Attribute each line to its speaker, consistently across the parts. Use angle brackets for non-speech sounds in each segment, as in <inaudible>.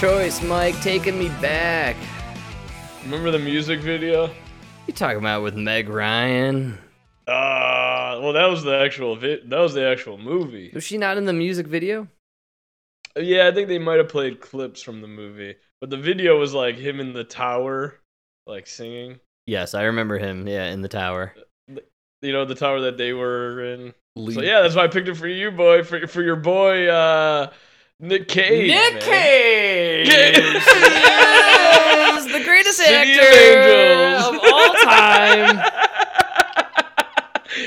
Speaker 1: Choice, Mike. Taking me back.
Speaker 2: Remember the music video?
Speaker 1: You talking about with Meg Ryan?
Speaker 2: Uh, well, that was the actual vi- that was the actual movie.
Speaker 1: Was she not in the music video?
Speaker 2: Yeah, I think they might have played clips from the movie, but the video was like him in the tower, like singing.
Speaker 1: Yes, I remember him. Yeah, in the tower.
Speaker 2: You know, the tower that they were in.
Speaker 1: Lead-
Speaker 2: So yeah, that's why I picked it for you, boy, for for your boy uh Nic Cage.
Speaker 1: Nic
Speaker 2: man.
Speaker 1: Cage
Speaker 2: Yeah.
Speaker 1: is the greatest
Speaker 2: City
Speaker 1: actor
Speaker 2: Angels.
Speaker 1: of all time. <laughs>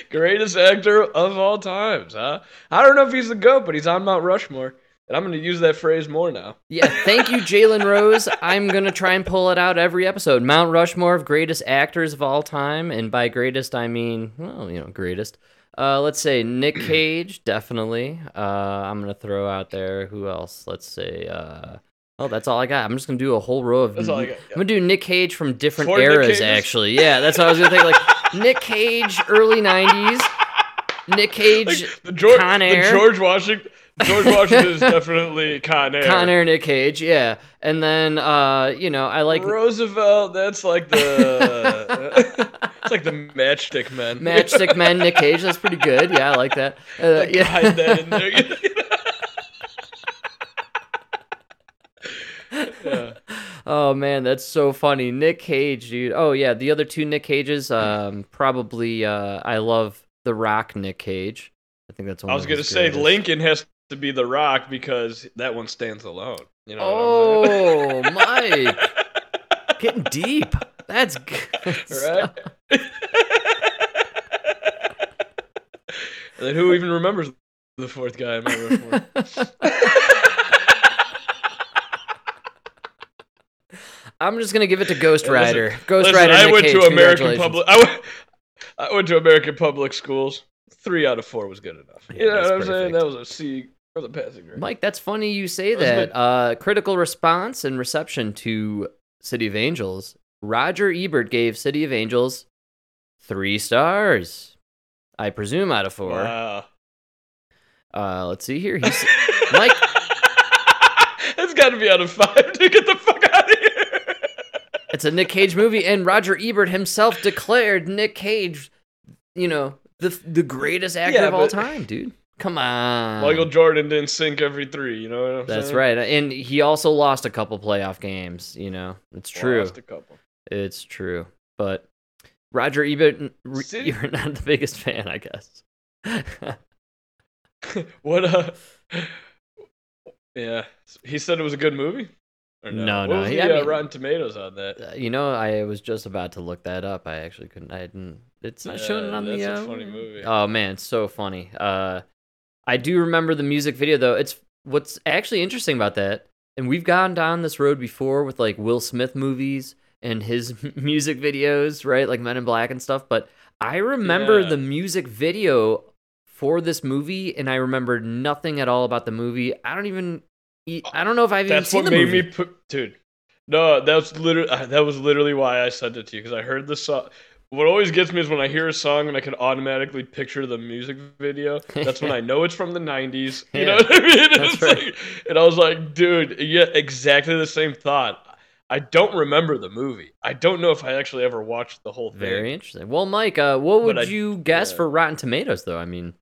Speaker 2: Greatest actor of all times, huh? I don't know if he's the GOAT, but he's on Mount Rushmore. And I'm going to use that phrase more now.
Speaker 1: Yeah, thank you, Jalen Rose. I'm gonna try and pull it out every episode. Mount Rushmore of greatest actors of all time, and by greatest I mean, well, you know, greatest. Uh, let's say Nic Cage, definitely. Uh, I'm gonna throw out there. Who else? Let's say. Uh, oh, that's all I got. I'm just gonna do a whole row of.
Speaker 2: That's all I got,
Speaker 1: I'm gonna do Nic Cage from different
Speaker 2: Four
Speaker 1: eras. Actually, yeah, that's what I was gonna think. Like <laughs> Nic Cage, early '90s. Nic Cage,
Speaker 2: Like, the, George,
Speaker 1: Con Air.
Speaker 2: George Washington. George Washington is definitely Con Air.
Speaker 1: Con Air, Nic Cage, yeah, and then uh, you know, I like
Speaker 2: Roosevelt. That's like the. <laughs> it's like the Matchstick Men.
Speaker 1: Matchstick Men, Nic Cage. That's pretty good. Yeah, I like that. Uh,
Speaker 2: Like,
Speaker 1: yeah.
Speaker 2: hide that in there. <laughs> yeah.
Speaker 1: Oh man, that's so funny. Nic Cage, dude. Oh yeah, the other two Nic Cages. Um, probably. Uh, I love the Rock Nic Cage. I think that's one.
Speaker 2: I was gonna say. Lincoln has to be the Rock because that one stands alone. You know.
Speaker 1: Oh, <laughs> Mike, getting deep. That's good.
Speaker 2: right? <laughs> and then who even remembers the fourth guy in Mount Rushmore?
Speaker 1: I'm just gonna give it to Ghost
Speaker 2: Yeah, listen-
Speaker 1: Rider. Ghost
Speaker 2: Listen,
Speaker 1: Rider.
Speaker 2: I went
Speaker 1: Cage,
Speaker 2: to American public. I went, I went to American public schools. Three out of four was good enough.
Speaker 1: Yeah,
Speaker 2: you know what I'm saying? That was a C for the passing grade.
Speaker 1: Mike, that's funny you say
Speaker 2: That was
Speaker 1: that.
Speaker 2: good.
Speaker 1: Uh, critical response and reception to City of Angels. Roger Ebert gave City of Angels three stars. I presume out of four.
Speaker 2: Wow.
Speaker 1: Uh, let's see here. He's <laughs> Mike.
Speaker 2: It's got to be out of five to get the fuck out of here.
Speaker 1: It's a Nic Cage movie, and Roger Ebert himself declared Nic Cage, you know, the the greatest actor
Speaker 2: Yeah,
Speaker 1: of all time, dude. Come on.
Speaker 2: Michael Jordan didn't sink every three. You know what I'm
Speaker 1: That's
Speaker 2: saying?
Speaker 1: right. And he also lost a couple playoff games, you know. It's true.
Speaker 2: Lost a couple.
Speaker 1: It's true. But Roger Ebert,
Speaker 2: City- <laughs>
Speaker 1: you're not the biggest fan, I guess. <laughs>
Speaker 2: what? Uh, yeah, he said it was a good movie. Or
Speaker 1: No,
Speaker 2: no,
Speaker 1: no,
Speaker 2: was
Speaker 1: he-
Speaker 2: the
Speaker 1: I
Speaker 2: uh, Rotten Tomatoes on that?
Speaker 1: Uh, you know, I was just about to look that up. I actually couldn't. I didn't. It's not showing it
Speaker 2: Yeah,
Speaker 1: on the.
Speaker 2: that's
Speaker 1: uh,
Speaker 2: a funny movie.
Speaker 1: Oh man, it's so funny. Uh, I do remember the music video though. It's what's actually interesting about that, and we've gone down this road before with like Will Smith movies and his <laughs> music videos, right? Like Men in Black and stuff. But I remember
Speaker 2: Yeah.
Speaker 1: the music video for this movie, and I remember nothing at all about the movie. I don't even. I don't know if I've even
Speaker 2: That's
Speaker 1: seen
Speaker 2: what
Speaker 1: the
Speaker 2: made
Speaker 1: movie.
Speaker 2: me put, dude. No, that's literally <laughs> that was literally why I sent it to you because I heard the song. What always gets me is when I hear a song and I can automatically picture the music video. That's when I <laughs> know it's from the '90s. You know what I mean? And
Speaker 1: that's right.
Speaker 2: like- and I was like, dude, yeah, exactly the same thought. I don't remember the movie. I don't know if I actually ever watched the whole thing.
Speaker 1: Very interesting. Well, Mike, uh, what would
Speaker 2: I-
Speaker 1: you guess
Speaker 2: yeah.
Speaker 1: for Rotten Tomatoes, though? I mean,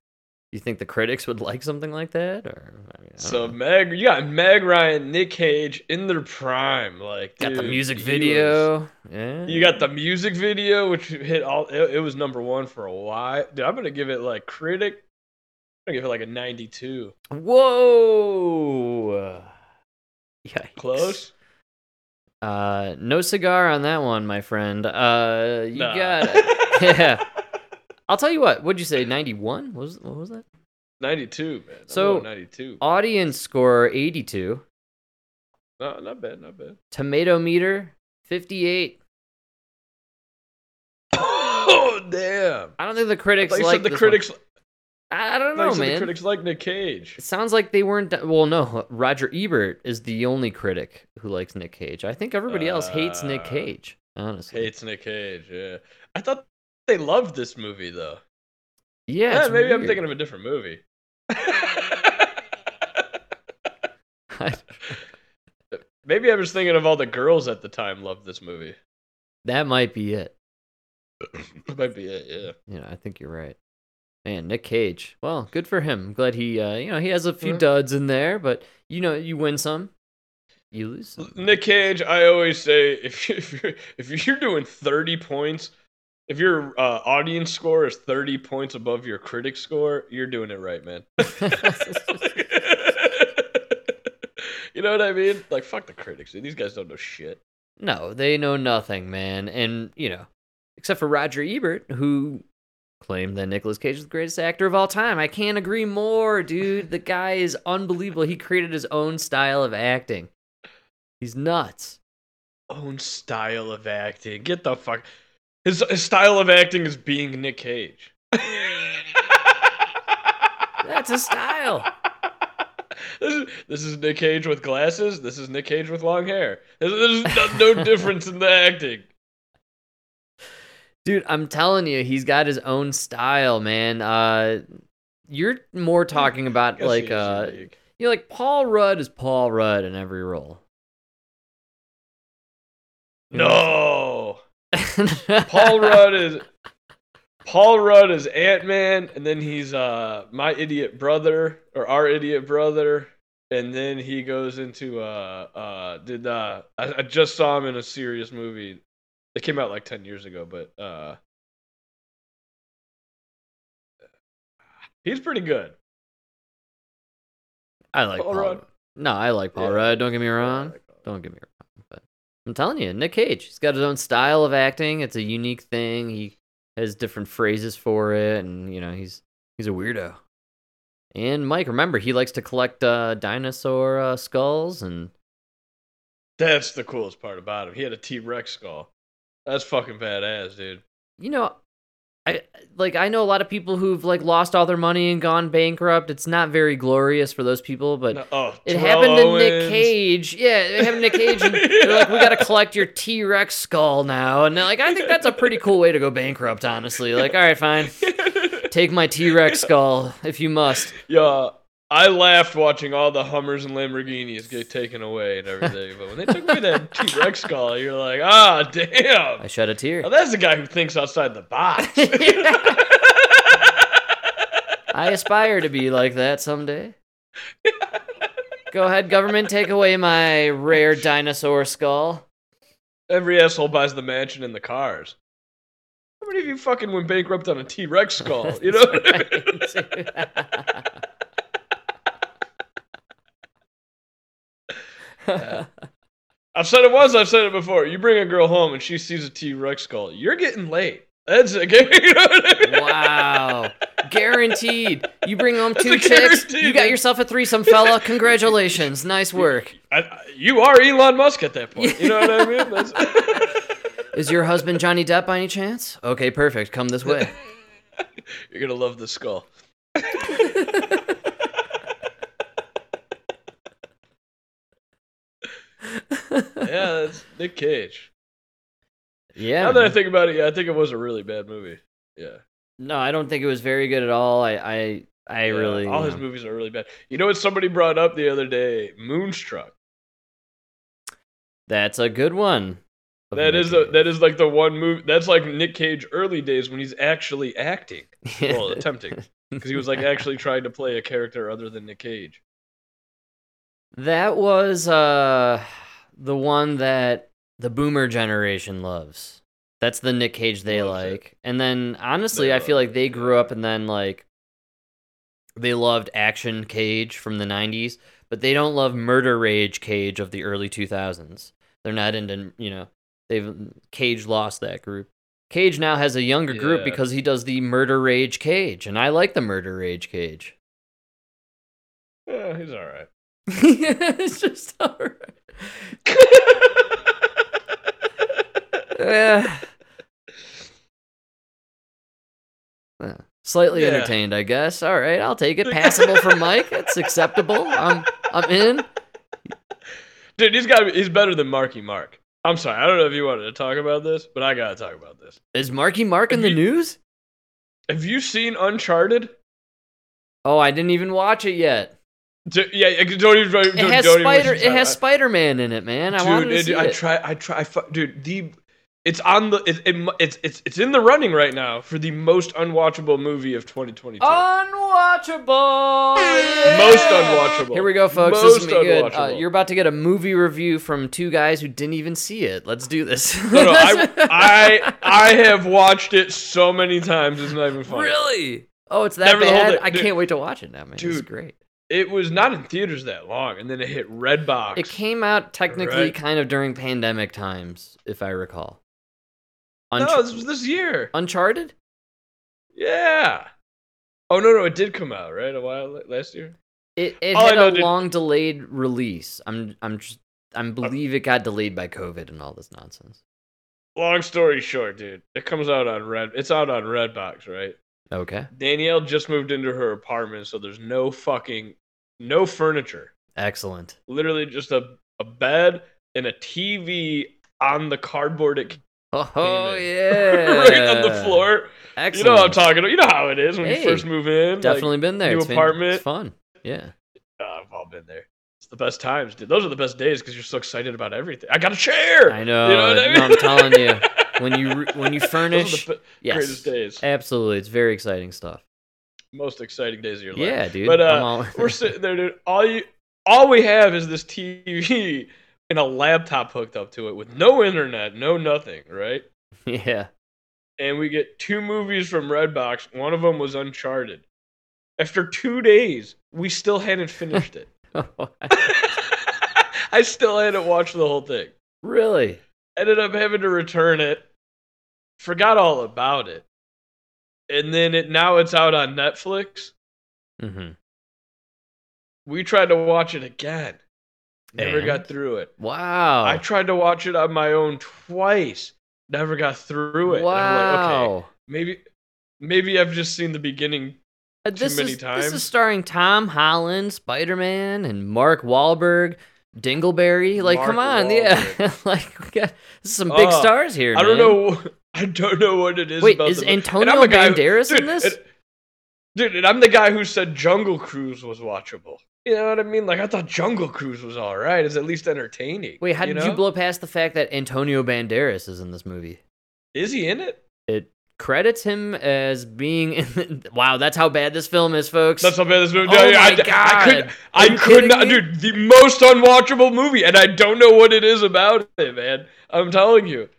Speaker 1: you think the critics would like something like that, or I mean, I
Speaker 2: So
Speaker 1: know.
Speaker 2: Meg, you got Meg Ryan, Nic Cage in their prime. Like,
Speaker 1: got the music video?
Speaker 2: was-
Speaker 1: yeah,
Speaker 2: You got the music video, which hit all. It, it was number one for a while. Dude, I'm gonna give it like critic. I'm gonna give it like a 92.
Speaker 1: Whoa! Yikes.
Speaker 2: Close.
Speaker 1: Uh, no cigar on that one, my friend. Uh, you
Speaker 2: Nah.
Speaker 1: got <laughs> yeah. I'll tell you what. What'd you say? Ninety-one? What was what was that?
Speaker 2: 92, man.
Speaker 1: So-
Speaker 2: 92.
Speaker 1: Audience score eighty-two.
Speaker 2: No, not bad, not bad.
Speaker 1: Tomato meter fifty-eight.
Speaker 2: Oh damn!
Speaker 1: I don't think the critics like
Speaker 2: the critics.
Speaker 1: One. I don't know,
Speaker 2: said the critics like Nic Cage.
Speaker 1: It sounds like they weren't. Well, no. Roger Ebert is the only critic who likes Nic Cage. I think everybody else hates Nic
Speaker 2: Uh,
Speaker 1: Cage. Honestly,
Speaker 2: Hates Nic Cage. Yeah, I thought they loved this movie though.
Speaker 1: yeah.
Speaker 2: Yeah, maybe I'm thinking of a different movie. <laughs> <laughs> Maybe I was thinking of all the girls at the time loved this movie.
Speaker 1: That might be it. <coughs>
Speaker 2: that might be it. Yeah.
Speaker 1: Yeah, I think you're right. Man, Nic Cage. Well, good for him. I'm glad he, uh, you know, he has a few
Speaker 2: Yeah.
Speaker 1: duds in there, but you know, you win some, you lose some.
Speaker 2: Nic Cage, I always say if you- if you're if you're doing 30 points, if your uh, audience score is 30 points above your critic score, you're doing it right, man. <laughs> <laughs> you know what I mean? Like fuck the critics, dude. These guys don't know shit.
Speaker 1: No, they know nothing, man. And, you know, except for Roger Ebert, who claimed that Nicolas Cage is the greatest actor of all time. I can't agree more, dude. The guy is unbelievable. He created his own style of acting. He's nuts.
Speaker 2: Own style of acting. Get the fuck. His, his style of acting is being Nic Cage.
Speaker 1: That's a style.
Speaker 2: This is, this is Nic Cage with glasses. This is Nic Cage with long hair. There's, there's no, no <laughs> difference in the acting.
Speaker 1: Dude, I'm telling you, he's got his own style, man. Uh you're more talking about like uh you know, like Paul Rudd is Paul Rudd in every role. You know? <laughs>
Speaker 2: Paul Rudd is Paul Rudd is Ant Man, and then he's uh my idiot brother or our idiot brother, and then he goes into uh uh did uh I, I just saw him in a serious movie. It came out like ten years ago, but uh he's pretty good.
Speaker 1: I like
Speaker 2: Paul
Speaker 1: Paul,
Speaker 2: Rudd.
Speaker 1: Rudd. No, I like Paul
Speaker 2: Yeah.
Speaker 1: Rudd. Don't get me wrong. Don't get me wrong. I'm telling you, Nic Cage, he's got his own style of acting. It's a unique thing. He has different phrases for it, and you know, he's he's a weirdo. And Mike, remember, he likes to collect uh, dinosaur uh, skulls, and
Speaker 2: That's the coolest part about him. He had a T Rex skull. That's fucking badass, dude.
Speaker 1: you know, I like I know a lot of people who've like lost all their money and gone bankrupt. It's not very glorious for those people, but
Speaker 2: No- oh,
Speaker 1: It happened to
Speaker 2: Nic
Speaker 1: Cage. Yeah, it happened to Nic Cage, and <laughs> they're like, "We got to collect your T Rex skull now." And they're like, I think that's a pretty cool way to go bankrupt. Honestly, like, all right, fine, <laughs> take my T Rex skull if you must.
Speaker 2: Yeah, I laughed watching all the Hummers and Lamborghinis get taken away and everything. But when they took away that <laughs> T Rex skull, you're like, ah, damn.
Speaker 1: I shed a tear.
Speaker 2: Now that's the guy who thinks outside the box. <laughs>
Speaker 1: I aspire to be like that someday. Go ahead, government, take away my rare dinosaur skull.
Speaker 2: Every asshole buys the mansion and the cars. How many of you fucking went bankrupt on a T Rex skull? <laughs> You know? I've said it once, I've said it before. You bring a girl home and she sees a T Rex skull, you're getting late. That's a game. You know I mean?
Speaker 1: wow. Guaranteed. You bring home two chicks, you got yourself a threesome, fella. Congratulations. Nice work.
Speaker 2: I, I- you are Elon Musk at that point. You know what I mean? That's- <laughs>
Speaker 1: Is your husband Johnny Depp by any chance? Okay, perfect. Come this way. <laughs>
Speaker 2: You're gonna love the skull. <laughs> yeah, that's Nic Cage.
Speaker 1: Yeah.
Speaker 2: now that I think about it, yeah, I think it was a really bad movie. Yeah,
Speaker 1: no, I don't think it was very good at all. I I, I
Speaker 2: Yeah,
Speaker 1: really
Speaker 2: all his
Speaker 1: know.
Speaker 2: movies are really bad. You know what somebody brought up the other day? Moonstruck.
Speaker 1: That's a good one.
Speaker 2: That is a that is like the one movie. That's like Nic Cage early days when he's actually acting. <laughs> Well, attempting because he was like actually trying to play a character other than Nic Cage.
Speaker 1: That was uh the one that the boomer generation loves. That's the Nic Cage they
Speaker 2: Loves it.
Speaker 1: like. And then honestly,
Speaker 2: They
Speaker 1: I feel like they grew up and then like they loved action Cage from the 90s, but they don't love murder rage Cage of the early 2000s. They're not into, you know, they've Cage lost that group. Cage now has a younger group
Speaker 2: Yeah.
Speaker 1: because he does the murder rage Cage, and I like the murder rage Cage.
Speaker 2: Yeah, he's all right. <laughs>
Speaker 1: it's just alright. <laughs> <laughs> Yeah. Uh, Slightly
Speaker 2: Yeah.
Speaker 1: entertained, I guess. All right, I'll take it. Passable for Mike. It's acceptable. I'm I'm in.
Speaker 2: Dude, he's got he's better than Marky Mark. I'm sorry, I don't know if you wanted to talk about this, but I gotta talk about this.
Speaker 1: Is Marky Mark in the
Speaker 2: you-
Speaker 1: news?
Speaker 2: Have you seen Uncharted?
Speaker 1: Oh, I didn't even watch it yet.
Speaker 2: Yeah, don't even. Don't,
Speaker 1: It has
Speaker 2: don't
Speaker 1: Spider. It has Spider Man in it, man. I wanted to
Speaker 2: dude,
Speaker 1: see
Speaker 2: I
Speaker 1: it.
Speaker 2: try, I try, I dude. The it's on the it, it, it's it's it's in the running right now for the most unwatchable movie of 2022.
Speaker 1: Unwatchable.
Speaker 2: Most unwatchable.
Speaker 1: Here we go, folks. this is
Speaker 2: Most
Speaker 1: gonna be good. Uh, you're about to get a movie review from two guys who didn't even see it. Let's do this.
Speaker 2: no, no, I, <laughs> I I have watched it so many times. It's not even funny.
Speaker 1: really? Oh, it's that
Speaker 2: Never
Speaker 1: bad. I
Speaker 2: Dude.
Speaker 1: can't wait to watch it now, man. It's
Speaker 2: Dude.
Speaker 1: great.
Speaker 2: It was not in theaters that long, and then it hit Redbox.
Speaker 1: It came out technically
Speaker 2: Right.
Speaker 1: kind of during pandemic times, if I recall.
Speaker 2: no, this was this year.
Speaker 1: Uncharted?
Speaker 2: Yeah. Oh no, no, it did come out right a while last year.
Speaker 1: It it
Speaker 2: All
Speaker 1: had
Speaker 2: know,
Speaker 1: a
Speaker 2: dude-
Speaker 1: long delayed release. I'm I'm just I uh, believe it got delayed by COVID and all this nonsense.
Speaker 2: Long story short, dude, it comes out on Red. It's out on Redbox, right?
Speaker 1: Okay.
Speaker 2: Danielle just moved into her apartment, so there's no fucking no furniture.
Speaker 1: Excellent.
Speaker 2: Literally just a a bed and a TV on the cardboard it
Speaker 1: Oh
Speaker 2: in. <laughs>
Speaker 1: yeah.
Speaker 2: right on the floor.
Speaker 1: Excellent.
Speaker 2: You know what I'm talking about. You know how it is when
Speaker 1: Hey,
Speaker 2: you first move in. like,
Speaker 1: Definitely been there.
Speaker 2: new
Speaker 1: It's
Speaker 2: apartment.
Speaker 1: It's fun. Yeah.
Speaker 2: Uh, I've all been there. It's the best times, dude. Those are the best days because you're so excited about everything. I got a chair.
Speaker 1: I know.
Speaker 2: You know what I mean?
Speaker 1: No, I'm telling you. When you when you <laughs> furnish,
Speaker 2: the
Speaker 1: yes,
Speaker 2: greatest days,
Speaker 1: absolutely, it's very exciting stuff.
Speaker 2: Most exciting days of your life.
Speaker 1: Yeah, dude.
Speaker 2: But uh,
Speaker 1: all- <laughs>
Speaker 2: we're sitting there, dude. All you, all we have is this TV and a laptop hooked up to it with no internet, no nothing, right? <laughs>
Speaker 1: yeah.
Speaker 2: And we get two movies from Redbox. One of them was Uncharted. After two days, we still hadn't finished it. <laughs> I still hadn't watched the whole thing.
Speaker 1: really?
Speaker 2: Ended up having to return it. Forgot all about it. And then it now it's out on Netflix.
Speaker 1: hmm
Speaker 2: We tried to watch it again. Never
Speaker 1: And?
Speaker 2: got through it.
Speaker 1: Wow.
Speaker 2: I tried to watch it on my own twice. Never got through it.
Speaker 1: Wow.
Speaker 2: like, okay, maybe maybe I've just seen the beginning.
Speaker 1: Uh, this
Speaker 2: many
Speaker 1: is this is starring Tom Holland, Spider Man, and Mark Wahlberg, Dingleberry. Like, come
Speaker 2: Mark
Speaker 1: on, <laughs> yeah. like, we got this is some big
Speaker 2: Uh,
Speaker 1: stars here.
Speaker 2: I don't know. I don't know what it is.
Speaker 1: Wait,
Speaker 2: about
Speaker 1: is
Speaker 2: the,
Speaker 1: Antonio
Speaker 2: the who-
Speaker 1: Banderas in this?
Speaker 2: and- dude, and I'm the guy who said Jungle Cruise was watchable. You know what I mean? Like I thought Jungle Cruise was all right. It's at least entertaining.
Speaker 1: Wait, how did you
Speaker 2: know?
Speaker 1: blow past the fact that Antonio Banderas is in this movie?
Speaker 2: Is he in it?
Speaker 1: It credits him as being in. wow, that's how bad this film is, folks.
Speaker 2: That's how bad this movie.
Speaker 1: Oh
Speaker 2: I,
Speaker 1: my
Speaker 2: I, I could,
Speaker 1: God.
Speaker 2: I could not
Speaker 1: me?
Speaker 2: dude. The most unwatchable movie, and I don't know what it is about it, man. I'm telling you,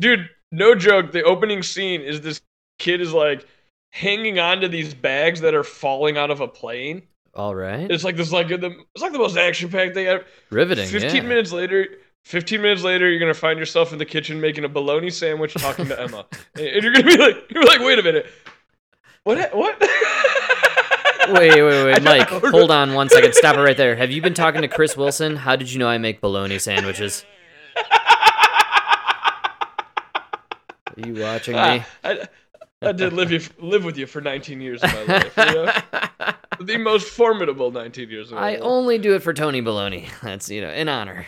Speaker 2: dude. No joke. The opening scene is this kid is like hanging on to these bags that are falling out of a plane.
Speaker 1: All right,
Speaker 2: It's like this, like the it's like the most action packed thing ever.
Speaker 1: riveting.
Speaker 2: Fifteen
Speaker 1: yeah.
Speaker 2: minutes later. 15 minutes later, you're gonna find yourself in the kitchen making a bologna sandwich, talking to Emma, <laughs> and you're gonna be like, "You're like, wait a minute, what? What?" <laughs>
Speaker 1: Wait, wait, wait, Mike. Hold on one second. Stop it right there. Have you been talking to Chris Wilson? How did you know I make bologna sandwiches? Are you watching me?
Speaker 2: Ah, I, I did live you live with you for 19 years of my life. You know? <laughs> the most formidable 19 years of my
Speaker 1: I
Speaker 2: life.
Speaker 1: only do it for Tony Baloney. <laughs> That's you know, in honor.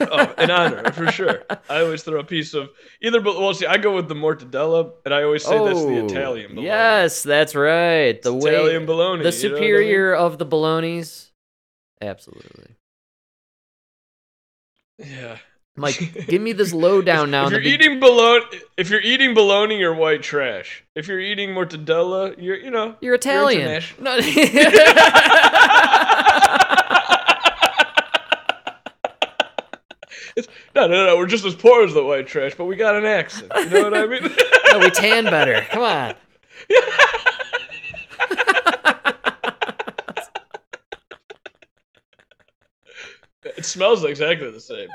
Speaker 2: oh, an honor for sure. I always throw a piece of either. But well, see, I go with the mortadella, and I always say that's the
Speaker 1: Oh,
Speaker 2: Italian bologna.
Speaker 1: Yes, that's right. The way
Speaker 2: Italian bologna.
Speaker 1: the
Speaker 2: know I mean?
Speaker 1: superior of the bolognas. Absolutely.
Speaker 2: Yeah.
Speaker 1: Mike, give me this lowdown now.
Speaker 2: If you're
Speaker 1: be-
Speaker 2: eating bologna, if you're eating bologna, you're white trash. If you're eating mortadella, you're you know
Speaker 1: You're Italian.
Speaker 2: international.
Speaker 1: No- <laughs>
Speaker 2: No, no, no. We're just as poor as the white trash, but we got an accent. You know what I mean? <laughs>
Speaker 1: no, we tan better. Come on. <laughs>
Speaker 2: it smells exactly the same.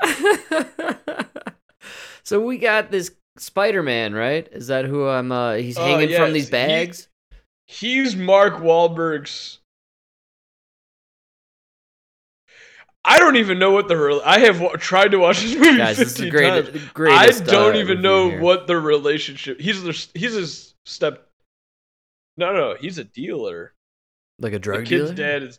Speaker 2: <laughs>
Speaker 1: so we got this Spider-Man, right? Is that who I'm? Uh, he's
Speaker 2: Oh,
Speaker 1: hanging from
Speaker 2: yes,
Speaker 1: these
Speaker 2: he-
Speaker 1: bags.
Speaker 2: He's Mark Wahlberg's. I don't even know what the. Re- I have w- tried to watch this movie
Speaker 1: Guys, this is
Speaker 2: 15
Speaker 1: great,
Speaker 2: times. I don't
Speaker 1: uh,
Speaker 2: even know
Speaker 1: here.
Speaker 2: what the relationship. He's their, he's his step. No, no, he's a dealer.
Speaker 1: like a
Speaker 2: The
Speaker 1: drug
Speaker 2: kid's
Speaker 1: dealer.
Speaker 2: dad is.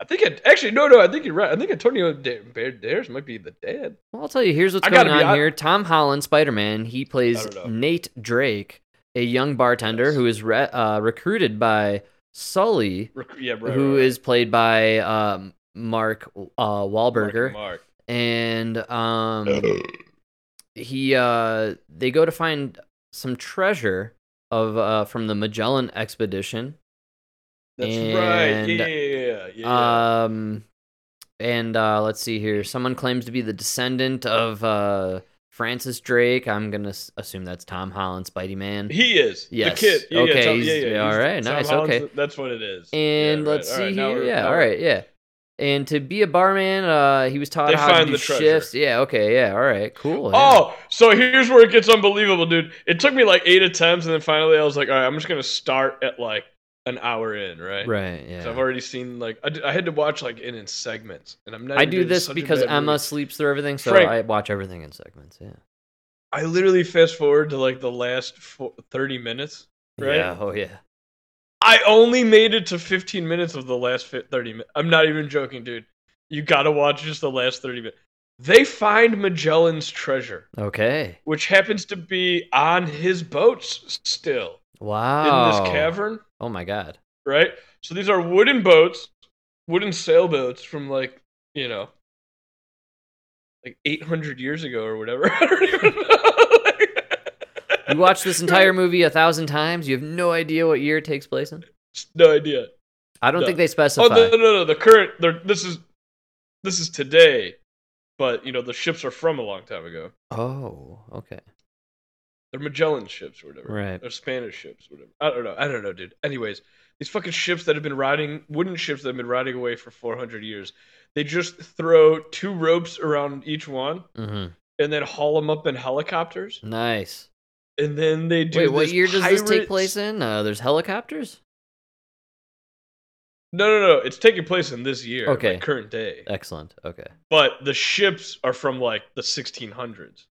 Speaker 2: I think it actually no, no. I think you're right. I think Antonio Banderas might be the dad.
Speaker 1: Well, I'll tell you. Here's what's
Speaker 2: I
Speaker 1: going
Speaker 2: be
Speaker 1: on
Speaker 2: hon-
Speaker 1: here. Tom Holland, Spider-Man. He plays
Speaker 2: I.
Speaker 1: Nate Drake, a young bartender
Speaker 2: Yes.
Speaker 1: who is re- uh, recruited by
Speaker 2: Rec-
Speaker 1: Sully,
Speaker 2: yeah, right,
Speaker 1: who
Speaker 2: right,
Speaker 1: is played by um, Mark uh. Wahlberger,
Speaker 2: Mark,
Speaker 1: and um, <clears throat> he uh, they go to find some treasure of uh, from the Magellan expedition.
Speaker 2: That's
Speaker 1: and,
Speaker 2: right. Yeah, yeah.
Speaker 1: Um, and uh, let's see here. Someone claims to be the descendant of uh, Francis Drake. I'm gonna assume that's Tom Holland, Spidey Man.
Speaker 2: he is
Speaker 1: yes.
Speaker 2: the kid. Yeah,
Speaker 1: Okay,
Speaker 2: yeah, Tom, yeah, yeah.
Speaker 1: all
Speaker 2: Tom
Speaker 1: nice,
Speaker 2: Holland's
Speaker 1: okay.
Speaker 2: that's what it is.
Speaker 1: And
Speaker 2: Yeah,
Speaker 1: let's
Speaker 2: right.
Speaker 1: see
Speaker 2: right,
Speaker 1: here. Yeah, all yeah. And to be a barman, uh, he was taught
Speaker 2: They
Speaker 1: how to do shifts. Yeah, okay, yeah, all right, cool. yeah.
Speaker 2: Oh, so here's where it gets unbelievable, dude. It took me like eight attempts, and then finally I was like, all right, I'm just gonna start at like an hour in, right?
Speaker 1: right, Yeah.
Speaker 2: So I've already seen like I, d- I had to watch like in in segments, and I'm not.
Speaker 1: I do this because Emma
Speaker 2: movie.
Speaker 1: sleeps through everything, so
Speaker 2: Frank.
Speaker 1: I watch everything in segments. Yeah.
Speaker 2: I literally fast forward to like the last fo- thirty minutes. Right?
Speaker 1: Yeah. Oh yeah.
Speaker 2: I only made it to 15 minutes of the last fi- 30 minutes. I'm not even joking, dude. You gotta watch just the last 30 minutes. They find Magellan's treasure,
Speaker 1: Okay.
Speaker 2: which happens to be on his boats still
Speaker 1: Wow.
Speaker 2: in this cavern,
Speaker 1: Oh my god.
Speaker 2: right? So these are wooden boats, wooden sailboats from like, you know, like 800 years ago or whatever. <laughs> I don't even know. <laughs>
Speaker 1: You watched this entire movie a thousand times. You have no idea what year it takes place in.
Speaker 2: no idea.
Speaker 1: I don't
Speaker 2: No.
Speaker 1: think they
Speaker 2: Oh
Speaker 1: specify.
Speaker 2: no, no, no, no! The current, this is, this is today, but you know the ships are from a long time ago.
Speaker 1: Oh, okay.
Speaker 2: They're Magellan ships or whatever.
Speaker 1: Right.
Speaker 2: They're Spanish ships, or whatever. I don't know. I don't know, dude. Anyways, these fucking ships that have been riding, wooden ships that have been riding away for 400 years, they just throw two ropes around each one
Speaker 1: Mm-hmm.
Speaker 2: and then haul them up in helicopters.
Speaker 1: Nice.
Speaker 2: And then they do.
Speaker 1: Wait, what year does this take place in? Uh, there's helicopters.
Speaker 2: No, no, no. It's taking place in this year,
Speaker 1: Okay.
Speaker 2: like current day.
Speaker 1: Excellent. Okay.
Speaker 2: But the ships are from like the 1600s.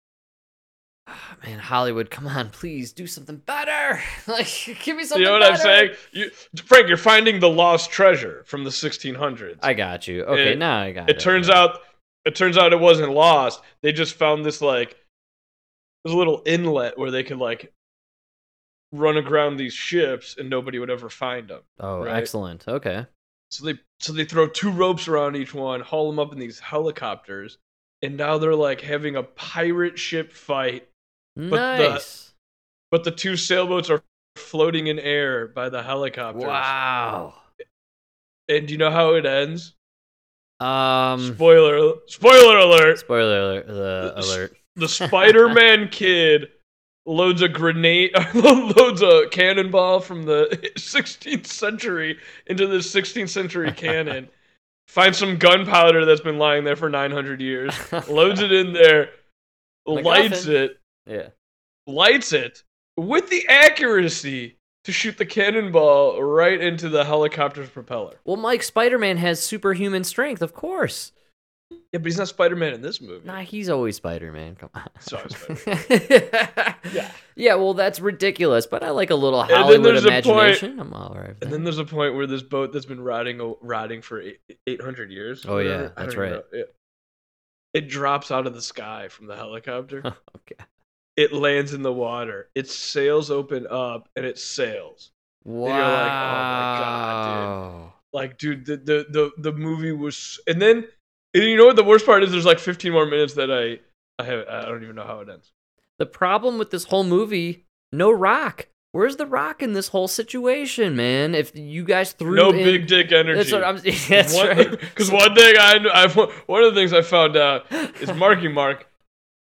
Speaker 1: Ah, man, Hollywood, come on, please do something better. <laughs> Like, give me something.
Speaker 2: You know what
Speaker 1: better.
Speaker 2: I'm saying? You, Frank, you're finding the lost treasure from the 1600s.
Speaker 1: I got you. Okay,
Speaker 2: It-
Speaker 1: now I got it.
Speaker 2: it turns out, it turns out it wasn't lost. They just found this like, this little inlet where they could like run aground these ships and nobody would ever find them.
Speaker 1: Oh,
Speaker 2: right?
Speaker 1: excellent. Okay.
Speaker 2: So they, so they throw two ropes around each one, haul them up in these helicopters, and now they're like having a pirate ship fight. The-
Speaker 1: nice.
Speaker 2: But the two sailboats are floating in air by the helicopters.
Speaker 1: wow.
Speaker 2: And do you know how it ends?
Speaker 1: Um.
Speaker 2: Spoiler spoiler alert.
Speaker 1: Spoiler alert. The
Speaker 2: S-
Speaker 1: alert.
Speaker 2: The <laughs> Spider-Man kid loads a grenade <laughs> loads a cannonball from the <laughs> 16th century into the 16th century cannon. Finds some gunpowder that's been lying there for 900 years. Loads it in there. Lights it.
Speaker 1: Yeah.
Speaker 2: Lights it with the accuracy to shoot the cannonball right into the helicopter's propeller.
Speaker 1: Well, Mike, Spider-Man has superhuman strength, of course.
Speaker 2: Yeah, but he's not Spider-Man in this movie.
Speaker 1: Nah, he's always Spider-Man. Come on.
Speaker 2: Sorry, <laughs>
Speaker 1: yeah.
Speaker 2: Yeah.
Speaker 1: Well, that's ridiculous, but I like a little Hollywood
Speaker 2: a point-
Speaker 1: imagination. I'm all right.
Speaker 2: And then there's a point where this boat that's been riding riding for 800 years.
Speaker 1: Oh, yeah, that's right.
Speaker 2: know, It, it drops out of the sky from the helicopter. <laughs>
Speaker 1: Oh, okay.
Speaker 2: It lands in the water. Its sails open up and it sails.
Speaker 1: Wow.
Speaker 2: you're like, oh my God, Like, dude, the the the, the movie was. And then, and you know what the worst part is? There's like 15 more minutes that I I have. I don't even know how it ends.
Speaker 1: The problem with this whole movie, no rock. Where's the rock in this whole situation, man? If you guys threw
Speaker 2: no
Speaker 1: in,
Speaker 2: big dick energy.
Speaker 1: That's what I'm. <laughs> That's right. <laughs>
Speaker 2: Because one thing I, I <laughs> one of the things I found out is Marky Mark,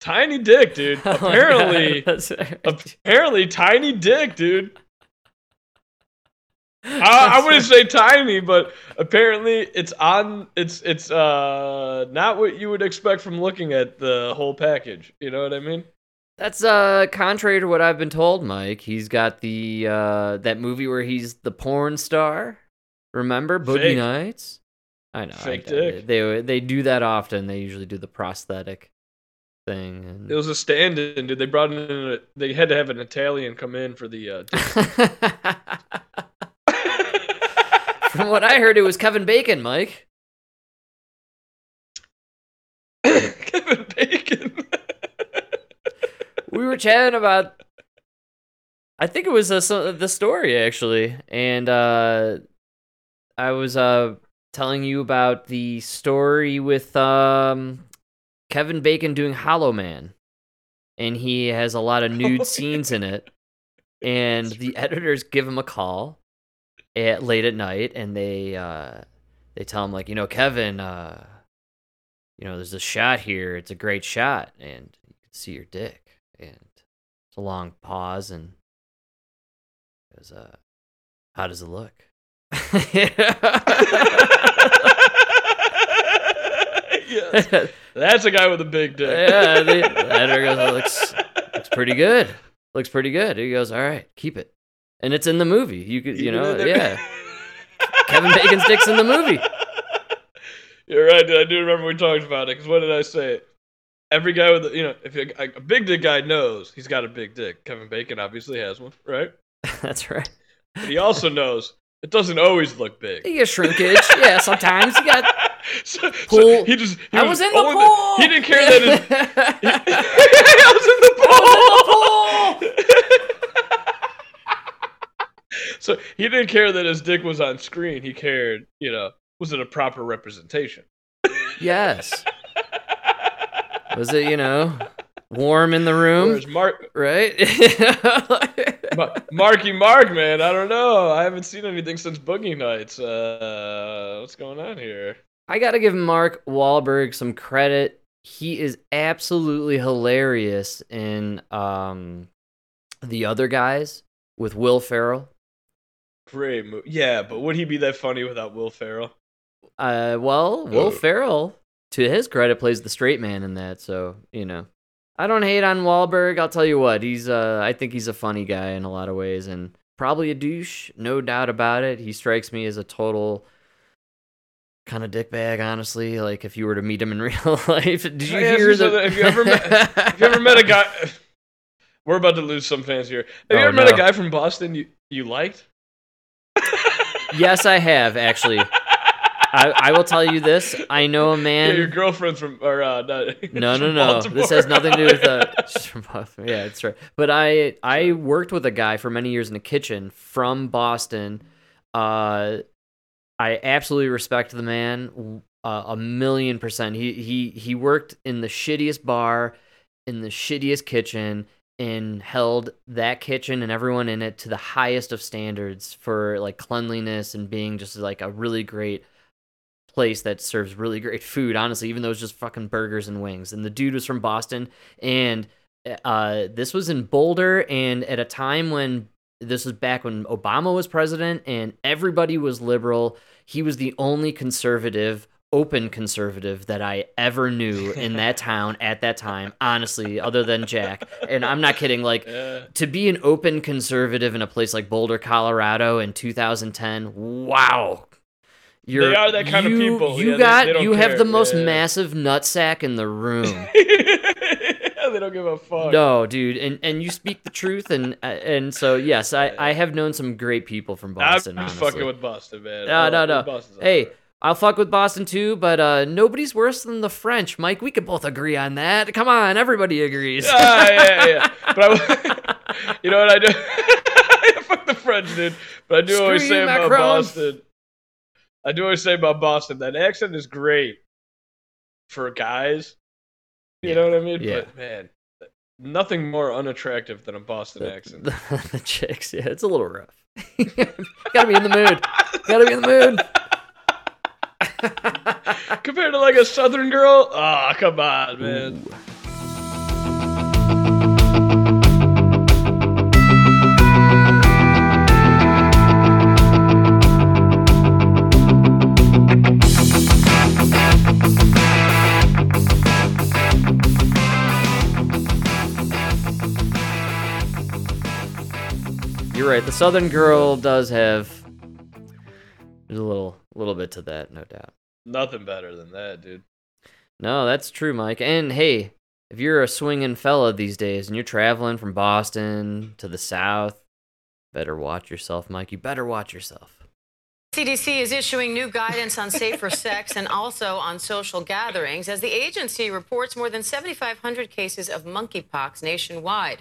Speaker 2: tiny dick, dude. <laughs>
Speaker 1: Oh God,
Speaker 2: Apparently, <laughs> apparently, tiny dick, dude. <laughs> I, I wouldn't say tiny, but apparently it's on. It's it's uh not what you would expect from looking at the whole package. You know what I mean?
Speaker 1: That's uh contrary to what I've been told, Mike. He's got the uh that movie where he's the porn star. Remember Boogie
Speaker 2: Fake.
Speaker 1: Nights? I know.
Speaker 2: Fake
Speaker 1: I,
Speaker 2: dick.
Speaker 1: They they do that often. They usually do the prosthetic thing. And...
Speaker 2: It was a stand-in, dude. They brought in. A, they had to have an Italian come in for the. Uh, <laughs>
Speaker 1: From what I heard, it was Kevin Bacon, Mike. <laughs>
Speaker 2: Kevin Bacon.
Speaker 1: We were chatting about. I think it was uh, so- the story actually, and uh, I was uh telling you about the story with um Kevin Bacon doing Hollow Man, and he has a lot of nude <laughs> scenes in it, and the editors give him a call at late at night, and they uh they tell him like, you know, Kevin, uh, you know, there's a shot here. It's a great shot, and you can see your dick, and it's a long pause, and it was uh, how does it look? <laughs> <laughs> <laughs>
Speaker 2: That's a guy with a big dick.
Speaker 1: yeah, the editor goes, "It looks looks pretty good. Looks pretty good. He goes, all right, keep it. And it's in the movie. You could, you know, yeah. <laughs> Kevin Bacon's dick's in the movie.
Speaker 2: You're right, dude. I do remember we talked about it. Because what did I say? Every guy with, a, you know, if a, a big dick guy knows he's got a big dick. Kevin Bacon obviously has one, right? <laughs>
Speaker 1: That's right.
Speaker 2: But he also knows it doesn't always look big.
Speaker 1: You get shrinkage. yeah, sometimes you got. <laughs>
Speaker 2: so, so
Speaker 1: Pool.
Speaker 2: he just. He
Speaker 1: I was in the pool.
Speaker 2: He didn't care that his. <laughs> <laughs>
Speaker 1: I
Speaker 2: I was in the pool. so he didn't care that his dick was on screen. He cared, you know, was it a proper representation?
Speaker 1: yes. Was it, you know, warm in the room?
Speaker 2: Whereas Mark,
Speaker 1: Right? <laughs>
Speaker 2: Marky Mark, man, I don't know. I haven't seen anything since Boogie Nights. Uh, what's going on here?
Speaker 1: I got to give Mark Wahlberg some credit. He is absolutely hilarious in um, The Other Guys with Will Ferrell.
Speaker 2: Great movie. Yeah, but would he be that funny without Will Ferrell?
Speaker 1: Uh, well, Will
Speaker 2: Uh.
Speaker 1: Ferrell, to his credit, plays the straight man in that. So you know, I don't hate on Wahlberg. I'll tell you what, he's uh, I think he's a funny guy in a lot of ways, and probably a douche, no doubt about it. He strikes me as a total kind of dickbag, honestly. Like if you were to meet him in <laughs> real life, did you
Speaker 2: I
Speaker 1: hear the?
Speaker 2: Have you ever met- Have you ever met a guy? <laughs> We're about to lose some fans here. Have you
Speaker 1: Oh,
Speaker 2: ever met a guy from Boston you you liked? <laughs>
Speaker 1: yes, I have actually. I, I will tell you this. I know a man.
Speaker 2: yeah, your girlfriend's from or uh, not, <laughs>
Speaker 1: No, no,
Speaker 2: from
Speaker 1: no. This has nothing to do with uh. <laughs> <laughs> Yeah, it's right. But I I worked with a guy for many years in the kitchen from Boston. Uh, I absolutely respect the man uh, a million percent. He he he worked in the shittiest bar, in the shittiest kitchen, and held that kitchen and everyone in it to the highest of standards for like cleanliness and being just like a really great place that serves really great food honestly even though it's just fucking burgers and wings and the dude was from boston and uh this was in boulder and at a time when this was back when obama was president and everybody was liberal he was the only conservative open conservative that i ever knew in that <laughs> town at that time honestly other than jack and i'm not kidding like <laughs>
Speaker 2: Yeah.
Speaker 1: to be an open conservative in a place like Boulder, Colorado in 2010, wow. You're,
Speaker 2: They are that kind of
Speaker 1: you-
Speaker 2: people.
Speaker 1: You
Speaker 2: Yeah,
Speaker 1: got
Speaker 2: they don't
Speaker 1: you have the most
Speaker 2: Yeah.
Speaker 1: massive nutsack in the room. <laughs>
Speaker 2: they don't give a fuck.
Speaker 1: no, dude, and and you speak the truth, and uh, and so yes, I I have known some great people from Boston.
Speaker 2: I'm
Speaker 1: honestly.
Speaker 2: fucking with Boston, man.
Speaker 1: No, no, no.
Speaker 2: Boston's
Speaker 1: Hey. I'll fuck with Boston too, but uh, nobody's worse than the French, Mike. We could both agree on that. Come on, everybody agrees.
Speaker 2: Ah, yeah, yeah. <laughs> But I, <laughs> you know what I do? Fuck the French, dude. But I do always say about
Speaker 1: Macron.
Speaker 2: Boston. I do always say about Boston that accent is great for guys. You
Speaker 1: Yeah.
Speaker 2: know what I mean?
Speaker 1: Yeah.
Speaker 2: But man, nothing more unattractive than a Boston
Speaker 1: the,
Speaker 2: accent.
Speaker 1: the, <laughs> the chicks, yeah, it's a little rough. <laughs> Gotta be in the mood. Gotta be in the mood. <laughs>
Speaker 2: Compared to like a Southern girl, ah, come on, man.
Speaker 1: Ooh. You're right. The Southern girl does have there's a little little bit to that, no doubt.
Speaker 2: Nothing better than that, dude.
Speaker 1: No, that's true, Mike. And hey, if you're a swinging fella these days and you're traveling from Boston to the South, better watch yourself, Mike. You better watch yourself.
Speaker 3: CDC is issuing new guidance on safer sex and also on social gatherings as the agency reports more than 7,500 cases of monkeypox nationwide.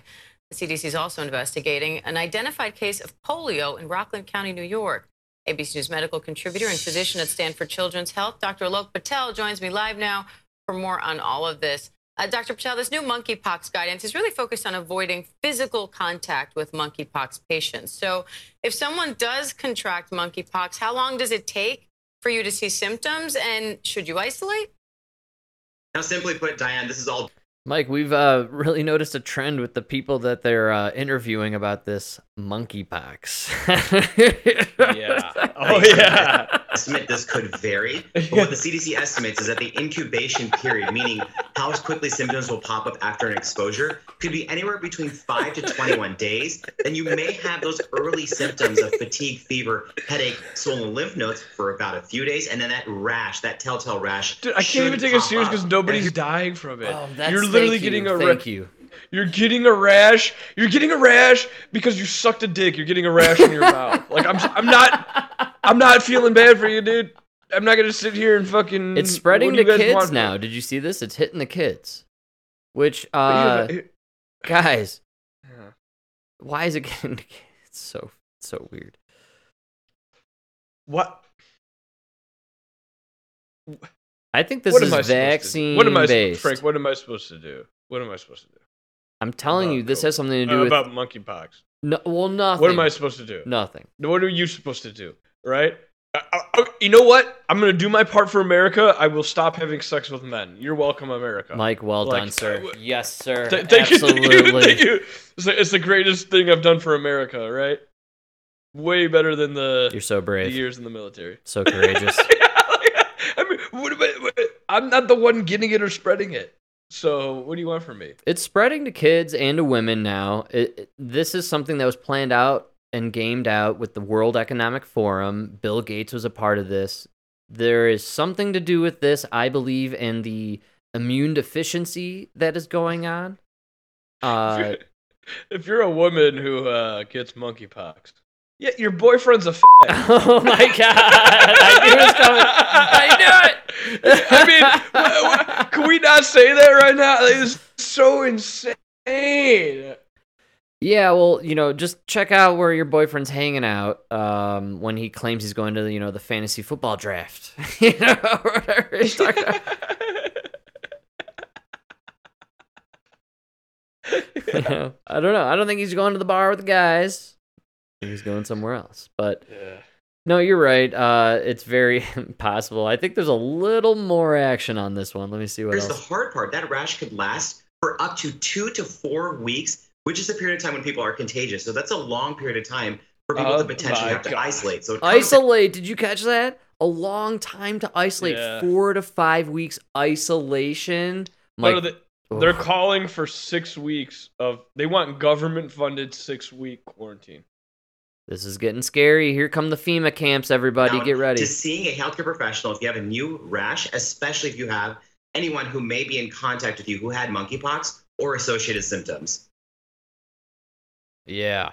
Speaker 3: The CDC is also investigating an identified case of polio in Rockland County, New York. ABC News medical contributor and physician at Stanford Children's Health. Dr. Alok Patel joins me live now for more on all of this. Uh, Dr. Patel, this new monkeypox guidance is really focused on avoiding physical contact with monkeypox patients. So, if someone does contract monkeypox, how long does it take for you to see symptoms, and should you isolate?
Speaker 4: Now, simply put, Diane, this is all
Speaker 1: Mike, we've uh, <laughs> really noticed a trend with the people that they're uh, interviewing about this monkeypox.
Speaker 2: yeah. <laughs> Oh yeah.
Speaker 4: estimate this could vary. <laughs> But what the CDC estimates is that the incubation period, meaning how quickly symptoms will pop up after an exposure, could be anywhere between 5 to 21 days. Then you may have those early symptoms of fatigue, fever, headache, swollen lymph nodes for about a few days, and then that rash, that telltale rash.
Speaker 2: Dude, I can't even take it serious because nobody's dying from it.
Speaker 1: Oh, that's,
Speaker 2: You're literally
Speaker 1: you,
Speaker 2: getting a
Speaker 1: thank
Speaker 2: ra-
Speaker 1: you.
Speaker 2: You're getting a rash. You're getting a rash because you sucked a dick. You're getting a rash in your <laughs> mouth. Like I'm, I'm not, I'm not feeling bad for you, dude. I'm not gonna sit here and fucking.
Speaker 1: It's spreading to kids
Speaker 2: want?
Speaker 1: now. Did you see this? It's hitting the kids. Which, uh,
Speaker 2: you- <laughs>
Speaker 1: guys,
Speaker 2: Yeah.
Speaker 1: why is it <laughs> getting to kids? It's so, so weird.
Speaker 2: What?
Speaker 1: I think this
Speaker 2: what
Speaker 1: is
Speaker 2: am I supposed to-
Speaker 1: vaccine
Speaker 2: What am I,
Speaker 1: based.
Speaker 2: Frank? What am I supposed to do? What am I supposed to do?
Speaker 1: I'm telling
Speaker 2: about
Speaker 1: you, this
Speaker 2: COVID?
Speaker 1: has something to
Speaker 2: Uh,
Speaker 1: do with
Speaker 2: about monkeypox.
Speaker 1: no, well, nothing.
Speaker 2: What am I supposed to do?
Speaker 1: Nothing.
Speaker 2: What are you supposed to do? Right? I, I- I- you know what? I'm gonna do my part for America. I will stop having sex with men. You're welcome, America.
Speaker 1: Mike, well
Speaker 2: Like,
Speaker 1: done, sir.
Speaker 2: uh,
Speaker 1: yes, sir.
Speaker 2: Th- thank you, <laughs> thank you, thank you. It's the, it's the greatest thing I've done for America, right? Way better than the,
Speaker 1: You're so
Speaker 2: the
Speaker 1: brave.
Speaker 2: years in the military.
Speaker 1: So courageous.
Speaker 2: Mean, <laughs> what, what, what, I'm not the one getting it or spreading it. So what do you want from me?
Speaker 1: it's spreading to kids and to women now. It, it- this is something that was planned out and gamed out with the World Economic Forum. Bill Gates was a part of this. There is something to do with this, I believe, and the immune deficiency that is going on. Uh, <laughs>
Speaker 2: if you're a woman who uh, gets monkeypox, yeah, your boyfriend's a. <laughs> F-
Speaker 1: oh my god! I knew it was coming. I knew it. <laughs>
Speaker 2: I mean, wha- wha- can we not say that right now? Like, it's so insane.
Speaker 1: Yeah, well, you know, just check out where your boyfriend's hanging out um, when he claims he's going to, the, you know, the fantasy football draft. <laughs> you know, whatever he's talking about. You know, I don't know. I don't think he's going to the bar with the guys. I think he's going somewhere else. But
Speaker 2: yeah.
Speaker 1: no, you're right. Uh, it's very <laughs> possible. I think there's a little more action on this one. Let me see what
Speaker 4: Here's the
Speaker 1: else.
Speaker 4: hard part. That rash could last for up to two to four weeks, which is a period of time when people are contagious. So that's a long period of time for people
Speaker 2: Oh
Speaker 4: to potentially
Speaker 2: my
Speaker 4: have to isolate. So it comes
Speaker 1: Isolate. Did you catch that? A long time to isolate.
Speaker 2: Yeah.
Speaker 1: Four to five weeks isolation.
Speaker 2: No,
Speaker 1: Like,
Speaker 2: they, they're calling for six weeks of. They want government-funded six-week quarantine.
Speaker 1: This is getting scary. Here come the FEMA camps, everybody.
Speaker 4: down
Speaker 1: Get ready.
Speaker 4: To seeing a healthcare professional if you have a new rash, especially if you have anyone who may be in contact with you who had monkeypox or associated symptoms.
Speaker 1: Yeah.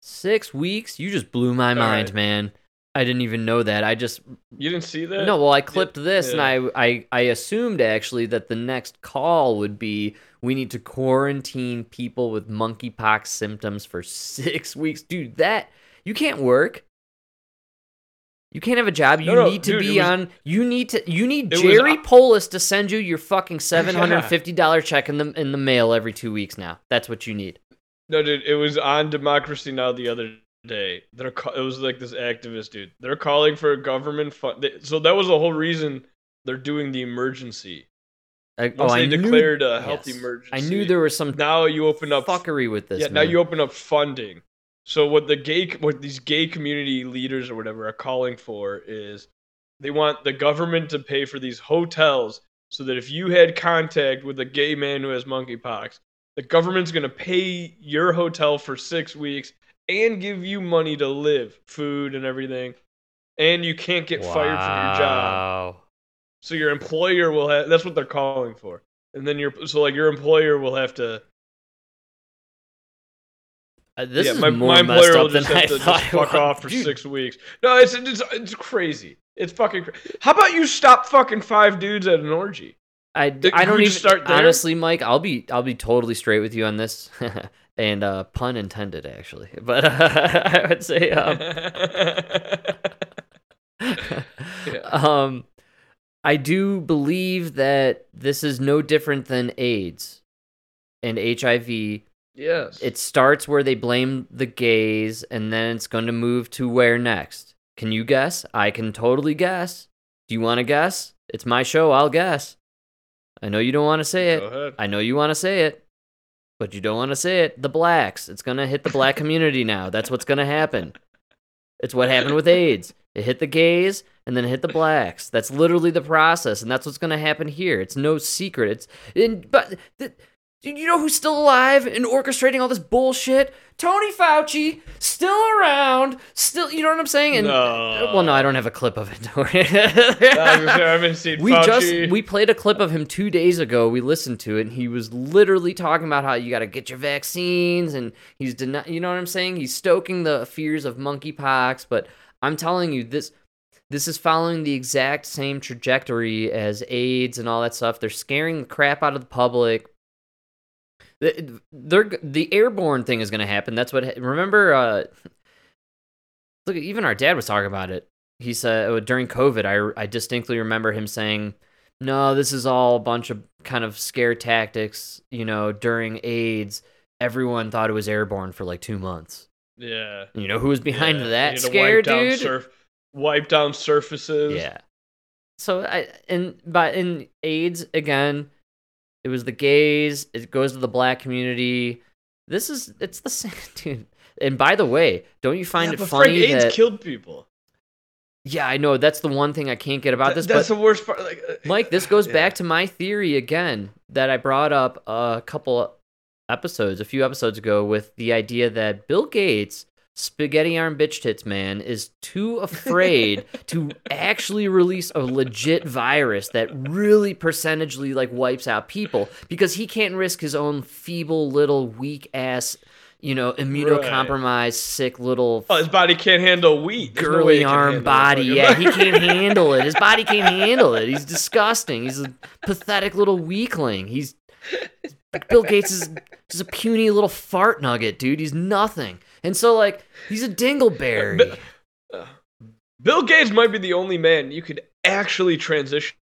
Speaker 1: Six weeks? You just blew my
Speaker 2: All
Speaker 1: mind,
Speaker 2: right.
Speaker 1: man. I didn't even know that. I just
Speaker 2: You didn't see that?
Speaker 1: no. Well, I clipped this,
Speaker 2: yeah.
Speaker 1: and I, I I assumed actually that the next call would be we need to quarantine people with monkeypox symptoms for six <laughs> weeks, dude. That you can't work. You can't have a job. You
Speaker 2: No, no,
Speaker 1: need to
Speaker 2: dude,
Speaker 1: be
Speaker 2: was-
Speaker 1: on. You need to. You need
Speaker 2: It was-
Speaker 1: Jerry Polis to send you your fucking <laughs> seven hundred fifty dollar check in the in the mail every two weeks. Now that's what you need.
Speaker 2: No, dude, it was on Democracy Now the other day. They're ca- it was like this activist dude. They're calling for a government fund. they- So that was the whole reason they're doing the emergency.
Speaker 1: I,
Speaker 2: Once oh, they
Speaker 1: knew-
Speaker 2: declared a health
Speaker 1: yes.
Speaker 2: emergency,
Speaker 1: I knew there was some
Speaker 2: Now you open up
Speaker 1: fuckery with this.
Speaker 2: yeah, now you open up funding. So what the gay, what these gay community leaders or whatever are calling for is, they want the government to pay for these hotels so that if you had contact with a gay man who has monkeypox, the government's gonna pay your hotel for six weeks and give you money to live, food and everything, and you can't get fired from your job. So your employer will have. That's what they're calling for. And then your so like your employer will have to
Speaker 1: Uh, This
Speaker 2: yeah,
Speaker 1: is
Speaker 2: my,
Speaker 1: more
Speaker 2: my
Speaker 1: messed
Speaker 2: employer will just
Speaker 1: I
Speaker 2: have to
Speaker 1: thought.
Speaker 2: just fuck off for
Speaker 1: Dude,
Speaker 2: six weeks. No, it's, it's it's crazy. It's fucking. Cra- How about you stop fucking five dudes at an orgy?
Speaker 1: I, I don't even
Speaker 2: start there?
Speaker 1: honestly, Mike. I'll be I'll be totally straight with you on this. <laughs> and uh, pun intended actually. <laughs> But uh, <laughs> I would say um, <laughs> um, I do believe that this is no different than AIDS and HIV.
Speaker 2: yes.
Speaker 1: It starts where they blame the gays, and then it's going to move to where next. Can you guess? I can totally guess. Do you want to guess? It's my show. I'll guess. I know you don't want to say it. I know you want to say it, but you don't want to say it. The blacks. It's to hit the black community now. That's what's to happen. It's what happened with AIDS. It hit the gays and then it hit the blacks. That's literally the process, and that's what's to happen here. It's no secret. It's in, but th- you know who's still alive and orchestrating all this bullshit? Tony Fauci, still around, still. You know what I'm saying? And
Speaker 2: No.
Speaker 1: Uh, well, no, I don't have a clip of it. <laughs> Don't worry.
Speaker 2: I was gonna say, I haven't seen
Speaker 1: we
Speaker 2: Fauci.
Speaker 1: just we played a clip of him two days ago. We listened to it, and he was literally talking about how you got to get your vaccines, and he's deni- You know what I'm saying? He's stoking the fears of monkeypox, but I'm telling you this. This is following the exact same trajectory as AIDS and all that stuff. They're scaring the crap out of the public. The- They're the airborne thing is going to happen. That's what. Remember, uh, look, even our dad was talking about it. He said uh, during COVID, I I distinctly remember him saying, "No, this is all a bunch of kind of scare tactics." You know, during AIDS, everyone thought it was airborne for like two months.
Speaker 2: Yeah.
Speaker 1: You know who was behind
Speaker 2: yeah.
Speaker 1: That scare,
Speaker 2: wipe down
Speaker 1: dude?
Speaker 2: surf- wipe down surfaces.
Speaker 1: Yeah. So I and but in AIDS again, it was the gays. It goes to the black community. This is it's the <laughs> same, dude. And by the way, don't you find
Speaker 2: Yeah,
Speaker 1: it
Speaker 2: but
Speaker 1: funny
Speaker 2: Frank AIDS
Speaker 1: that?
Speaker 2: killed people.
Speaker 1: yeah, I know that's the one thing I can't get about
Speaker 2: Th-
Speaker 1: this.
Speaker 2: that's the worst part. Like, uh,
Speaker 1: Mike, this goes <laughs>
Speaker 2: yeah.
Speaker 1: back to my theory again that I brought up a couple episodes, a few episodes ago, with the idea that Bill Gates, spaghetti arm bitch tits man, is too afraid <laughs> to actually release a legit virus that really percentagely like wipes out people because he can't risk his own feeble little weak ass, you know, immunocompromised, sick little
Speaker 2: Oh, his body can't handle wheat. There's
Speaker 1: girly
Speaker 2: can
Speaker 1: arm body. Yeah, he <laughs> can't handle it. His body can't handle it. He's disgusting. He's a pathetic little weakling. He's Bill Gates is just a puny little fart nugget, dude. He's nothing. And so like he's a dingleberry.
Speaker 2: Uh, Bill Gates might be the only man you could actually transition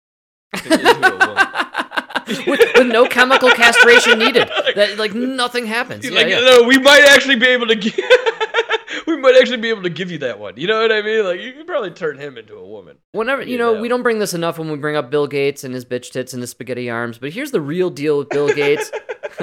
Speaker 2: into <laughs>
Speaker 1: with, with no chemical castration needed. That like nothing happens. Yeah,
Speaker 2: like,
Speaker 1: yeah.
Speaker 2: no, we might actually be able to give. <laughs> we might actually be able to give you that one. You know what I mean? Like, you could probably turn him into a woman.
Speaker 1: Whenever you
Speaker 2: You
Speaker 1: know,
Speaker 2: know.
Speaker 1: we don't bring this enough when we bring up Bill Gates and his bitch tits and his spaghetti arms. But here's the real deal with Bill Gates. <laughs>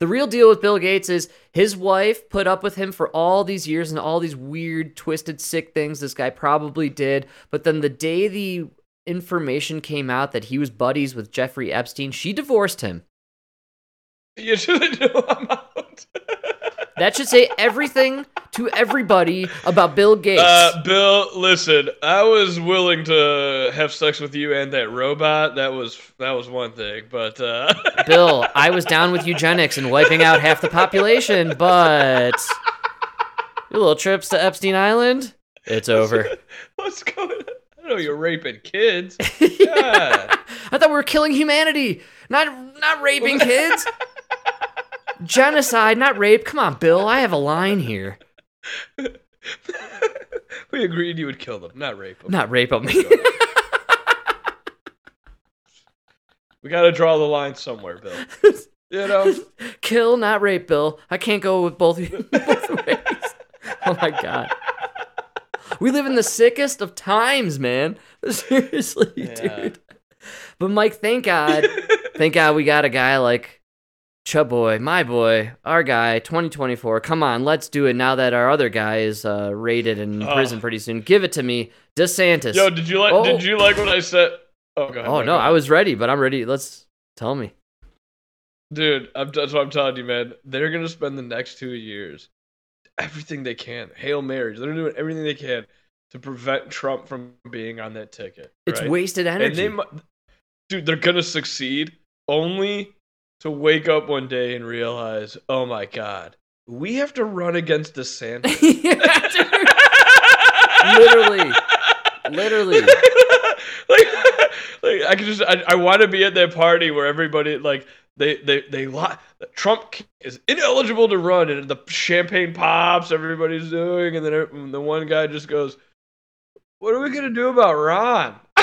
Speaker 1: the real deal with Bill Gates is his wife put up with him for all these years and all these weird, twisted, sick things this guy probably did. But then the day the information came out that he was buddies with Jeffrey Epstein, she divorced him.
Speaker 2: You <laughs> should know I'm out. <laughs>
Speaker 1: That should say everything to everybody about Bill Gates.
Speaker 2: Uh, Bill, listen, I was willing to have sex with you and that robot. That was that was one thing, but uh, <laughs>
Speaker 1: Bill, I was down with eugenics and wiping out half the population, but your little trips to Epstein Island, it's over. <laughs>
Speaker 2: what's going? on? I know you're raping kids. <laughs>
Speaker 1: Yeah. I thought we were killing humanity, not not raping kids. Genocide, not rape. Come on, Bill. I have a line here. <laughs>
Speaker 2: we agreed you would kill them, not rape them.
Speaker 1: Not rape them. <laughs>
Speaker 2: We got to draw the line somewhere, Bill. You know, <laughs>
Speaker 1: Kill, not rape, Bill. I can't go with both, both ways. Oh my god. We live in the sickest of times, man. Seriously,
Speaker 2: Yeah.
Speaker 1: dude. But Mike, thank God, thank God we got a guy like Chub Boy, my boy, our guy, 2024. Come on, let's do it now that our other guy is uh, raided and in
Speaker 2: Oh.
Speaker 1: prison pretty soon. Give it to me, DeSantis.
Speaker 2: yo, did you like?
Speaker 1: Oh.
Speaker 2: Did you like what I said? Oh, go ahead,
Speaker 1: oh no, I was ready, but I'm ready. Let's tell me.
Speaker 2: Dude, I'm, that's what I'm telling you, man. They're gonna spend the next two years everything they can. Hail marriage. They're doing everything they can to prevent Trump from being on that ticket.
Speaker 1: It's
Speaker 2: right?
Speaker 1: wasted
Speaker 2: And
Speaker 1: energy.
Speaker 2: they, dude, they're gonna succeed only to wake up one day and realize, oh my god, we have to run against the <laughs>
Speaker 1: Yeah, dude. literally, Literally. <laughs>
Speaker 2: like, like I could just I, I want to be at that party where everybody like they they they li- Trump is ineligible to run and the champagne pops everybody's doing and then the one guy just goes what are we going to do about Ron <laughs>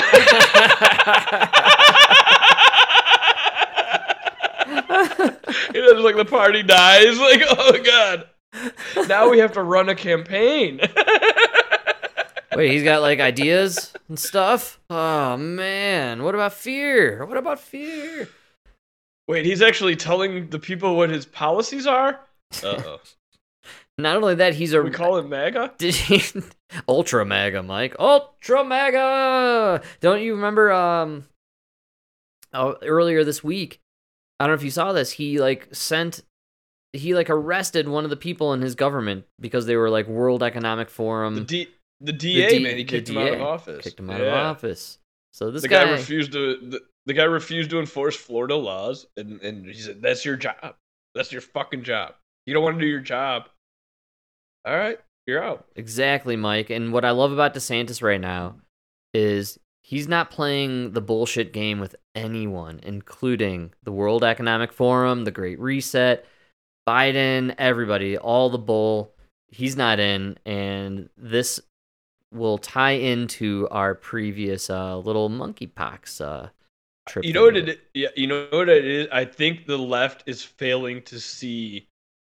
Speaker 2: you know just like the party dies <laughs> like oh god now we have to run a campaign <laughs>
Speaker 1: Wait, he's got like ideas and stuff. Oh man, what about fear? What about fear?
Speaker 2: Wait, he's actually telling the people what his policies are? Uh-oh. <laughs>
Speaker 1: Not only that, he's a
Speaker 2: we call him MAGA?
Speaker 1: Did he Ultra MAGA, Mike? Ultra MAGA. Don't you remember um oh, earlier this week? I don't know if you saw this. He like sent he like arrested one of the people in his government because they were like World Economic Forum.
Speaker 2: The D the DA,
Speaker 1: D-
Speaker 2: man, he kicked him out of office.
Speaker 1: Kicked him out of office. So this
Speaker 2: the
Speaker 1: guy,
Speaker 2: guy, refused to the, the guy refused to enforce Florida laws and, and he said, That's your job. That's your fucking job. You don't want to do your job. All right, you're out.
Speaker 1: Exactly, Mike. And what I love about DeSantis right now is he's not playing the bullshit game with anyone, including the World Economic Forum, the Great Reset, Biden, everybody, all the bull. He's not in, and this will tie into our previous uh, little monkeypox uh, trip.
Speaker 2: You know what it yeah, you know what it is? I think the left is failing to see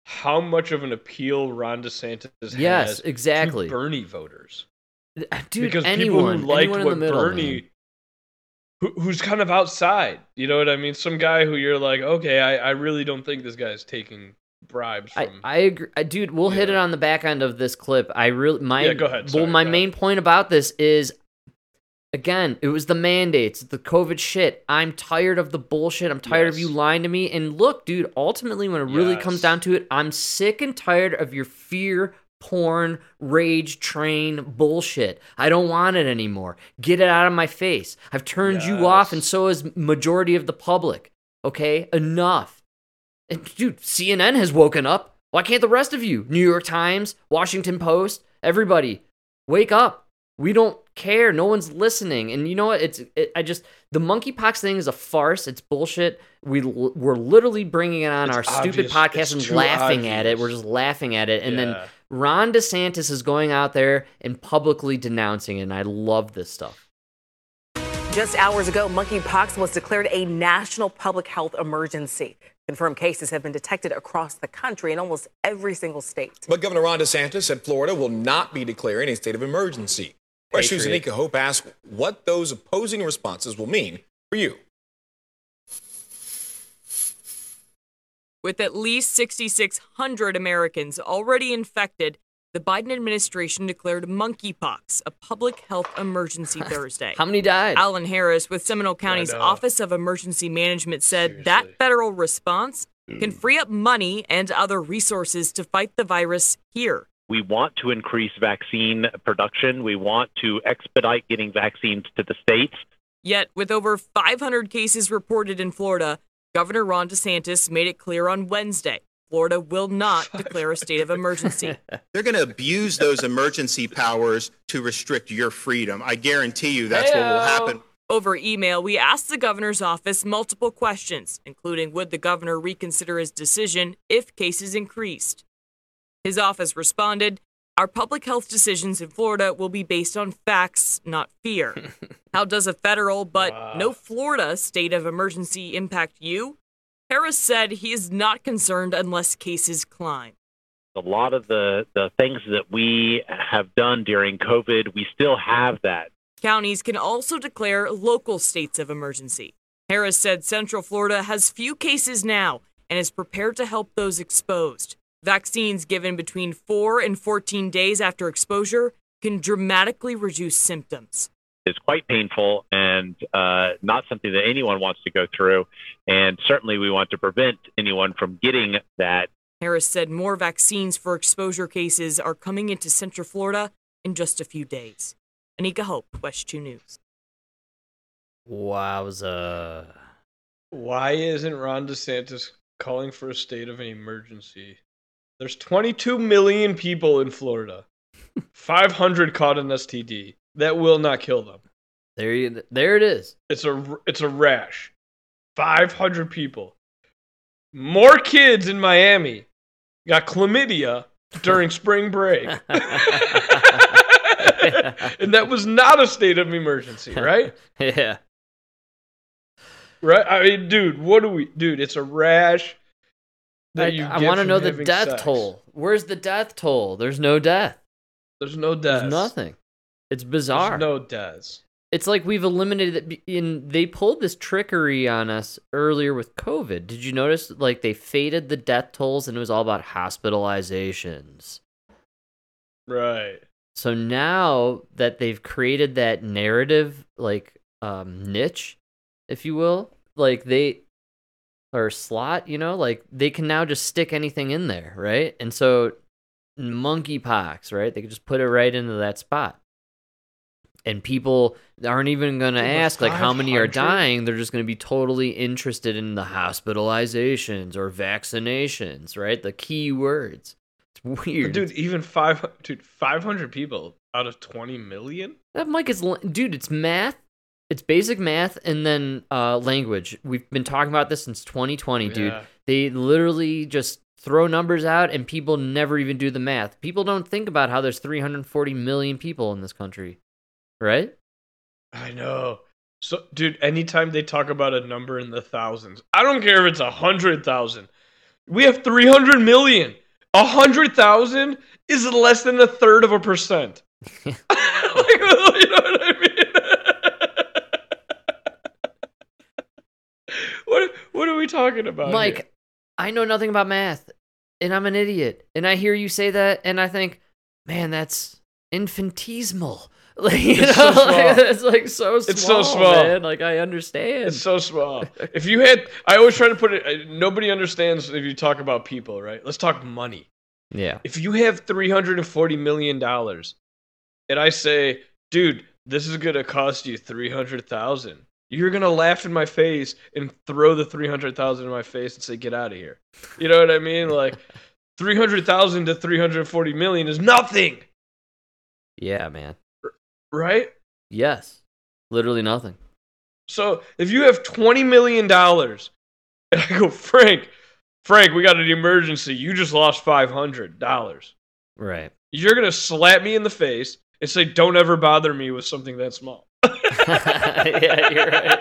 Speaker 2: how much of an appeal Ron DeSantis
Speaker 1: Yes,
Speaker 2: has
Speaker 1: exactly.
Speaker 2: to Bernie voters.
Speaker 1: Uh, dude,
Speaker 2: because
Speaker 1: anyone,
Speaker 2: people who liked
Speaker 1: in
Speaker 2: what
Speaker 1: middle,
Speaker 2: Bernie,
Speaker 1: man.
Speaker 2: who, who's kind of outside, you know what I mean? Some guy who you're like, okay, I, I really don't think this guy's taking bribes
Speaker 1: I,
Speaker 2: from.
Speaker 1: I agree, I, dude. We'll hit
Speaker 2: Yeah.
Speaker 1: it on the back end of this clip. I really my
Speaker 2: Yeah, go ahead.
Speaker 1: well, my
Speaker 2: go ahead.
Speaker 1: main point about this is, again, it was the mandates, the COVID shit. I'm tired of the bullshit. I'm tired of you lying to me. And look, dude. Ultimately, when it really comes down to it, I'm sick and tired of your fear. Porn, rage train bullshit. I don't want it anymore. Get it out of my face. I've turned you off, and so has majority of the public. Okay, enough. And dude, CNN has woken up. Why can't the rest of you? New York Times, Washington Post, everybody, wake up. We don't care. No one's listening. And you know what? It's it, I just the monkeypox thing is a farce. It's bullshit. We l- we're literally bringing it on
Speaker 2: It's
Speaker 1: our stupid podcast
Speaker 2: It's
Speaker 1: and
Speaker 2: too
Speaker 1: laughing at it. We're just laughing at it. And then
Speaker 2: Yeah.
Speaker 1: Ron DeSantis is going out there and publicly denouncing it. And I love this stuff.
Speaker 5: Just hours ago, monkeypox was declared a national public health emergency. Confirmed cases have been detected across the country in almost every single state.
Speaker 6: But Governor Ron DeSantis said Florida will not be declaring a state of emergency. WESH News' Anika Hope asked what those opposing responses will mean for you.
Speaker 7: With at least 6,600 Americans already infected, the Biden administration declared monkeypox a public health emergency <laughs> Thursday.
Speaker 1: How many died?
Speaker 7: Alan Harris with Seminole County's. Office of Emergency Management said
Speaker 2: Seriously.
Speaker 7: that federal response can hmm. free up money and other resources to fight the virus here.
Speaker 8: We want to increase vaccine production. We want to expedite getting vaccines to the states.
Speaker 7: Yet, with over 500 cases reported in Florida, Governor Ron DeSantis made it clear on Wednesday Florida will not <laughs> declare a state of emergency. <laughs>
Speaker 9: They're going to abuse those emergency powers to restrict your freedom. I guarantee you that's what will happen.
Speaker 7: Over email, we asked the governor's office multiple questions, including would the governor reconsider his decision if cases increased. His office responded, Our public health decisions in Florida will be based on facts, not fear. <laughs> How does a federal but
Speaker 2: Wow.
Speaker 7: no Florida state of emergency impact you? Harris said he is not concerned unless cases climb.
Speaker 8: A lot of the, the things that we have done during COVID, we still have that.
Speaker 7: Counties can also declare local states of emergency. Harris said Central Florida has few cases now and is prepared to help those exposed. Vaccines given between 4 and 14 days after exposure can dramatically reduce symptoms.
Speaker 8: It's quite painful and uh, not something that anyone wants to go through. And certainly we want to prevent anyone from getting that.
Speaker 7: Harris said more vaccines for exposure cases are coming into Central Florida in just a few days. Anika Hope, WESH 2 News.
Speaker 1: Wowza.
Speaker 2: Why isn't Ron DeSantis calling for a state of an emergency? There's 22 million people in Florida. <laughs> 500 caught an STD. that will not kill them.
Speaker 1: There you, there it is.
Speaker 2: It's a it's a rash. 500 people. More kids in Miami got chlamydia during spring break. <laughs> and that was not a state of emergency, <laughs> right?
Speaker 1: yeah.
Speaker 2: Right? I mean, dude, what do we dude, it's a rash.
Speaker 1: I,
Speaker 2: that
Speaker 1: I
Speaker 2: get
Speaker 1: want to know the death
Speaker 2: sex.
Speaker 1: toll. Where's the death toll? There's no death.
Speaker 2: There's no death.
Speaker 1: There's nothing. It's
Speaker 2: There's
Speaker 1: bizarre.
Speaker 2: no deaths.
Speaker 1: it's like we've eliminated it. In they pulled this trickery on us earlier with COVID. Did you notice? Like they faded the death tolls, and it was all about hospitalizations.
Speaker 2: Right.
Speaker 1: So now that they've created that narrative, like um, niche, if you will, like they or slot, you know, like they can now just stick anything in there, right? And so monkeypox, right? They can just put it right into that spot. And people aren't even going to ask like how many are dying. They're just going to be totally interested in the hospitalizations or vaccinations, right? The key words. It's weird.
Speaker 2: dude, even five dude, 500 people out of 20 million?
Speaker 1: That Mike is dude. It's math. It's basic math and then uh, language. We've been talking about this since 2020, dude. They literally just throw numbers out and people never even do the math. People don't think about how there's 340 million people in this country, right?
Speaker 2: I know. So, dude, anytime they talk about a number in the thousands, I don't care if it's a hundred thousand. We have three hundred million. A hundred thousand is less than a third of a percent. <laughs> <laughs> like, you know what I mean? What What are we talking about,
Speaker 1: Mike,
Speaker 2: here?
Speaker 1: I know nothing about math and I'm an idiot. And I hear you say that and I think, man, that's infinitesimal. <laughs> Like, you
Speaker 2: It's
Speaker 1: know,
Speaker 2: so <laughs>
Speaker 1: like, it's like so small.
Speaker 2: It's so small.
Speaker 1: Man. Like I understand.
Speaker 2: It's so small. If you had, I always try to put it. uh, Nobody understands if you talk about people, right? Let's talk money.
Speaker 1: yeah.
Speaker 2: if you have 340 million dollars and i say dude this is going to cost you 300,000 you're going to laugh in my face and throw the 300,000 in my face and say get out of here you know what i mean like <laughs> 300,000 to 340 million is nothing
Speaker 1: Yeah, man.
Speaker 2: right
Speaker 1: Yes. Literally nothing.
Speaker 2: so if you have 20 million dollars <laughs> and i go frank frank we got an emergency you just lost 500 dollars
Speaker 1: Right.
Speaker 2: you're going to slap me in the face and say don't ever bother me with something that small <laughs>
Speaker 1: yeah, you're right.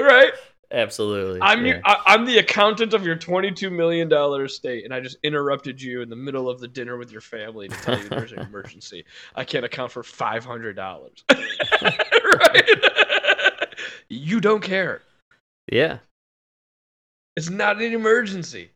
Speaker 1: <laughs>
Speaker 2: right?
Speaker 1: Absolutely.
Speaker 2: I'm
Speaker 1: yeah.
Speaker 2: your, I, I'm the accountant of your 22 million dollar estate, and I just interrupted you in the middle of the dinner with your family to tell you there's an <laughs> emergency. I can't account for 500 dollars. right? you don't care.
Speaker 1: yeah.
Speaker 2: It's not an emergency.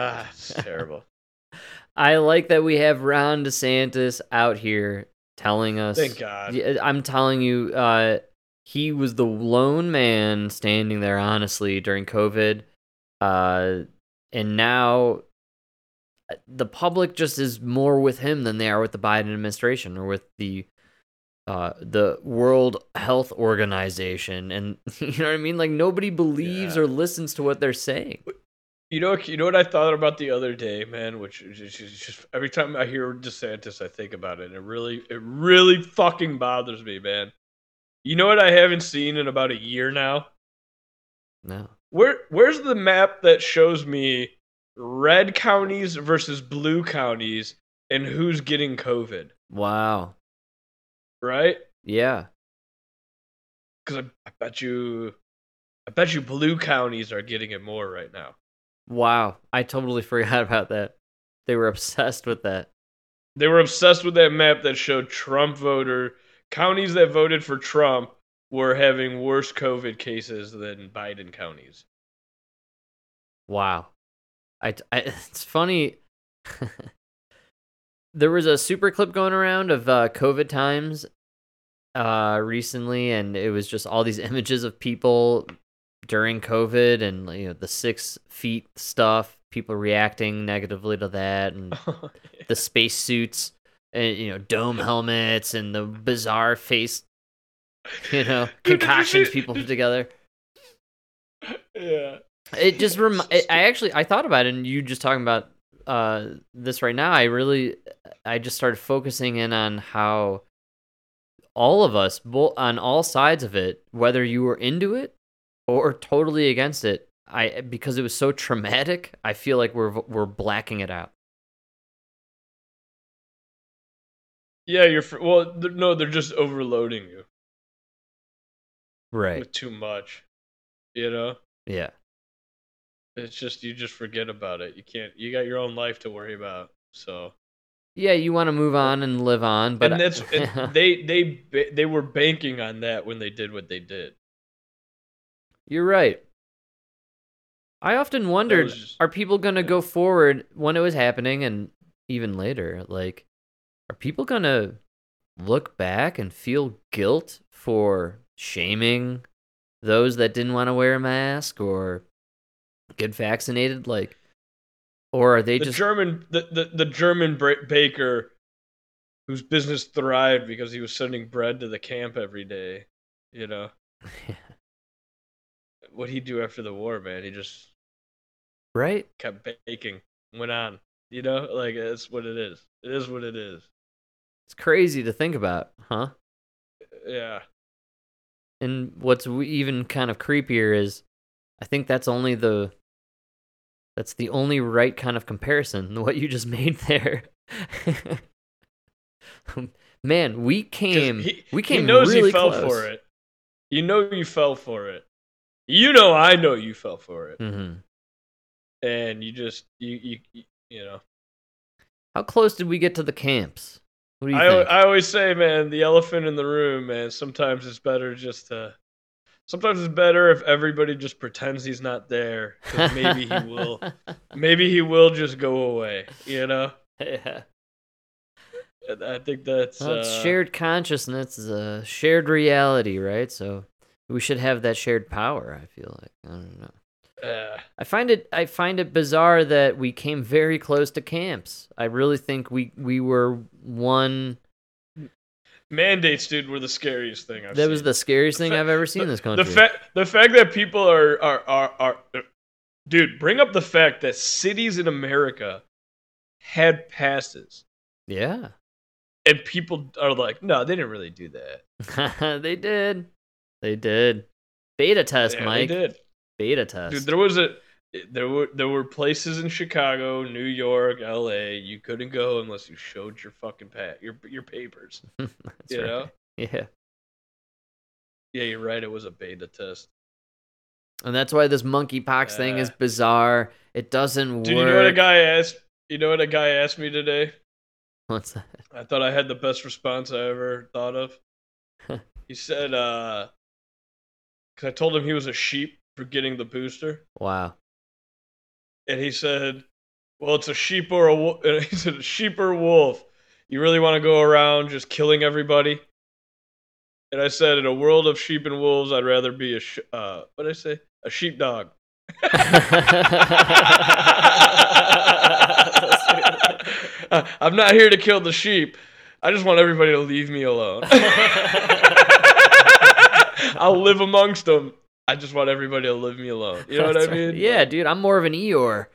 Speaker 2: Ah, it's <laughs> terrible.
Speaker 1: I like that we have Ron DeSantis out here telling us.
Speaker 2: Thank God.
Speaker 1: I'm telling you, uh, he was the lone man standing there honestly during COVID, uh, and now uh, the public just is more with him than they are with the Biden administration or with the uh, the World Health Organization, and <laughs> you know what I mean. Like nobody believes
Speaker 2: Yeah.
Speaker 1: or listens to what they're saying.
Speaker 2: You know, you know what I thought about the other day, man. Which is just, every time I hear DeSantis, I think about it. And it really, it really fucking bothers me, man. You know what I haven't seen in about a year now?
Speaker 1: No.
Speaker 2: Where, where's the map that shows me red counties versus blue counties and who's getting COVID?
Speaker 1: Wow.
Speaker 2: Right?
Speaker 1: Yeah.
Speaker 2: Because I, I bet you, I bet you blue counties are getting it more right now.
Speaker 1: Wow. I totally <laughs> forgot about that. They were obsessed with that.
Speaker 2: They were obsessed with that map that showed Trump voter counties that voted for Trump were having worse COVID cases than Biden counties.
Speaker 1: Wow. I, I <laughs> it's funny. <laughs> there was a super clip going around of uh, COVID times uh recently and it was just all these images of people during COVID and you know the six feet stuff, people reacting negatively to that, and <laughs> the space suits and you know dome <laughs> helmets and the bizarre face, you know <laughs>
Speaker 2: Dude, did you
Speaker 1: concoctions people put together.
Speaker 2: yeah.
Speaker 1: It just rem- I actually I thought about it, and you just talking about uh this right now. I really I just started focusing in on how all of us, on all sides of it, whether you were into it or totally against it, I because it was so traumatic. I feel like we're we're blacking it out.
Speaker 2: Yeah, you're well. They're, no, they're just overloading you
Speaker 1: Right.
Speaker 2: with too much. You know,
Speaker 1: Yeah.
Speaker 2: it's just you just forget about it. You can't. You got your own life to worry about. So
Speaker 1: Yeah, you want to move on and live on, but
Speaker 2: and that's and <laughs> they they they were banking on that when they did what they did.
Speaker 1: You're right. I often wondered
Speaker 2: just-
Speaker 1: are people going to go forward when it was happening and even later? Like, are people going to look back and feel guilt for shaming those that didn't want to wear a mask or get vaccinated? Like, or are they
Speaker 2: the
Speaker 1: just.
Speaker 2: German the, the, the German bra- baker whose business thrived because he was sending bread to the camp every day. You know <laughs> what he do after the war, man? He just
Speaker 1: right?
Speaker 2: kept baking, went on. You know, <laughs> like it's what it is. It is what it is.
Speaker 1: It's crazy to think about, huh?
Speaker 2: Yeah.
Speaker 1: And what's even kind of creepier is I think that's only the that's the only right kind of comparison <laughs> what you just made there. <laughs> Man, we came
Speaker 2: he,
Speaker 1: we came
Speaker 2: he knows
Speaker 1: really
Speaker 2: he fell
Speaker 1: close.
Speaker 2: for it. You know you fell for it. You know I know you fell for it.
Speaker 1: hmm
Speaker 2: And you just you you you, know.
Speaker 1: How close did we get to the camps? What do you
Speaker 2: I
Speaker 1: think?
Speaker 2: I always say, man, the elephant in the room, man. Sometimes it's better just to. Sometimes it's better if everybody just pretends he's not there. maybe he will. <laughs> Maybe he will just go away. You know.
Speaker 1: yeah.
Speaker 2: I think that's.
Speaker 1: Well,
Speaker 2: uh,
Speaker 1: shared consciousness is a shared reality, right? So we should have that shared power, I feel like. I don't know.
Speaker 2: uh,
Speaker 1: I find it I find it bizarre that we came very close to camps. I really think we we were one
Speaker 2: mandates, dude, were the scariest thing I've
Speaker 1: that
Speaker 2: seen.
Speaker 1: was the scariest thing
Speaker 2: fa-
Speaker 1: I've ever seen in this country.
Speaker 2: The fact the fact that people are are are, are dude, bring up the fact that cities in America had passes
Speaker 1: yeah.
Speaker 2: and people are like, no, they didn't really do that. <laughs>
Speaker 1: they did. They did. Beta test,
Speaker 2: Yeah,
Speaker 1: Mike.
Speaker 2: They did.
Speaker 1: Beta test.
Speaker 2: Dude, there was a there were there were places in Chicago, New York, L.A. You couldn't go unless you showed your fucking pat your your papers. <laughs> You
Speaker 1: right.
Speaker 2: know? <laughs>
Speaker 1: Yeah.
Speaker 2: Yeah, you're right. It was a beta test.
Speaker 1: And that's why this monkeypox thing is bizarre. It doesn't
Speaker 2: Dude,
Speaker 1: work.
Speaker 2: you know what a guy asked? You know what a guy asked me today? <laughs>
Speaker 1: What's that?
Speaker 2: I thought I had the best response I ever thought of. he said, uh, because I told him he was a sheep for getting the booster,
Speaker 1: Wow.
Speaker 2: and he said, "Well, it's a sheep or a wolf." <laughs> He said, "A sheep or wolf? You really want to go around just killing everybody?" And I said, "In a world of sheep and wolves, I'd rather be a sh- uh, what I say? A sheepdog." Uh, <laughs> <laughs> I'm not here to kill the sheep. I just want everybody to leave me alone. <laughs> I'll live amongst them. I just want everybody to leave me alone. You know what I
Speaker 1: That's right.
Speaker 2: mean?
Speaker 1: Yeah, dude. I'm more of an Eeyore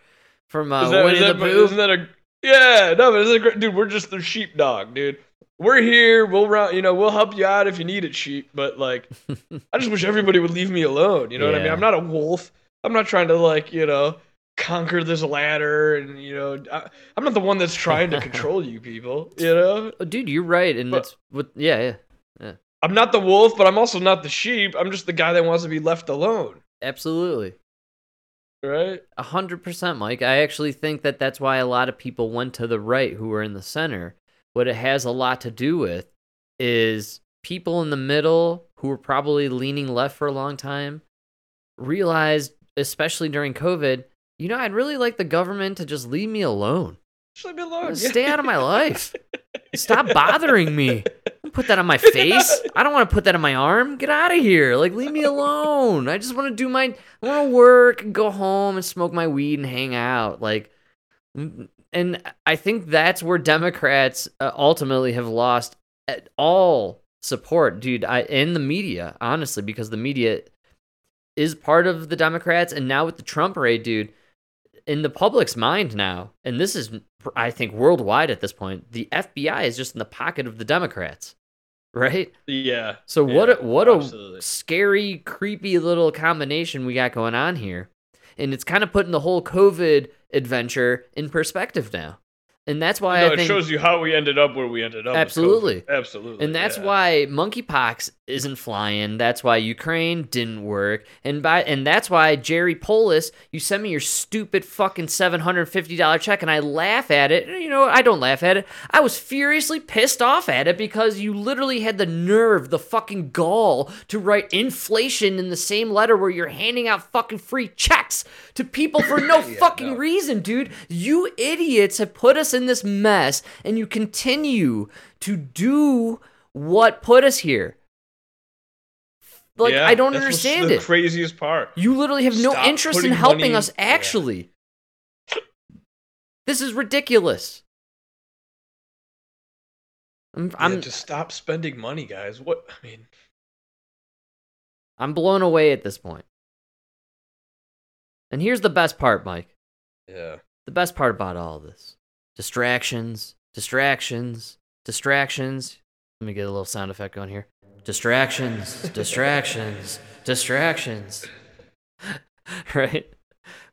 Speaker 1: from uh,
Speaker 2: Is that,
Speaker 1: Winnie
Speaker 2: is
Speaker 1: the
Speaker 2: that,
Speaker 1: Pooh.
Speaker 2: isn't that a yeah? No, but it's a great dude. We're just the sheepdog, dude. We're here. We'll run. You know, we'll help you out if you need it, sheep. But like, <laughs> I just wish everybody would leave me alone. You know what I mean? I'm not a wolf. I'm not trying to like you know conquer this ladder and you know I, I'm not the one that's trying to <laughs> control you people. You know,
Speaker 1: Oh, dude, you're right, and
Speaker 2: But-
Speaker 1: that's what. Yeah yeah, yeah,
Speaker 2: I'm not the wolf, but I'm also not the sheep. I'm just the guy that wants to be left alone.
Speaker 1: absolutely.
Speaker 2: Right?
Speaker 1: A hundred percent, Mike. I actually think that that's why a lot of people went to the right who were in the center. What it has a lot to do with is people in the middle who were probably leaning left for a long time realized, especially during COVID, you know, I'd really like the government to just leave me alone.
Speaker 2: Just leave me alone.
Speaker 1: Stay out of my <laughs> life. Stop bothering me. Put that on my <laughs> face. I don't want to put that on my arm. Get out of here. Like, leave me alone. I just want to do my, I want to work and go home and smoke my weed and hang out. Like, and I think that's where Democrats uh, ultimately have lost at all support, dude. I in the media, honestly, because the media is part of the Democrats, and now with the Trump raid, dude, in the public's mind now, and this is, I think, worldwide at this point, the FBI is just in the pocket of the Democrats, right?
Speaker 2: Yeah.
Speaker 1: So what? A, what
Speaker 2: absolutely.
Speaker 1: a scary, creepy little combination we got going on here, and it's kind of putting the whole COVID adventure in perspective now, and that's why
Speaker 2: no,
Speaker 1: I
Speaker 2: it
Speaker 1: think
Speaker 2: shows you how we ended up where we ended up.
Speaker 1: Absolutely.
Speaker 2: Absolutely.
Speaker 1: and that's
Speaker 2: yeah.
Speaker 1: why monkeypox isn't flying. That's why Ukraine didn't work. And by and that's why Jared Polis, you send me your stupid fucking seven hundred fifty dollar check, and I laugh at it. You know, I don't laugh at it. I was furiously pissed off at it because you literally had the nerve, the fucking gall, to write inflation in the same letter where you're handing out fucking free checks to people for no <laughs> fucking reason, dude. You idiots have put us in this mess, and you continue to do what put us here. Like
Speaker 2: Yeah,
Speaker 1: I don't understand
Speaker 2: the
Speaker 1: it.
Speaker 2: craziest part.
Speaker 1: You literally have no interest in helping
Speaker 2: money-
Speaker 1: us
Speaker 2: Yeah.
Speaker 1: actually. This is ridiculous. I'm
Speaker 2: Yeah,
Speaker 1: I'm,
Speaker 2: just stop spending money, guys. What I mean,
Speaker 1: I'm blown away at this point. And here's the best part, Mike.
Speaker 2: yeah.
Speaker 1: The best part about all this. Distractions, distractions, distractions. Let me get a little sound effect going here. Distractions, distractions, distractions. <laughs> right?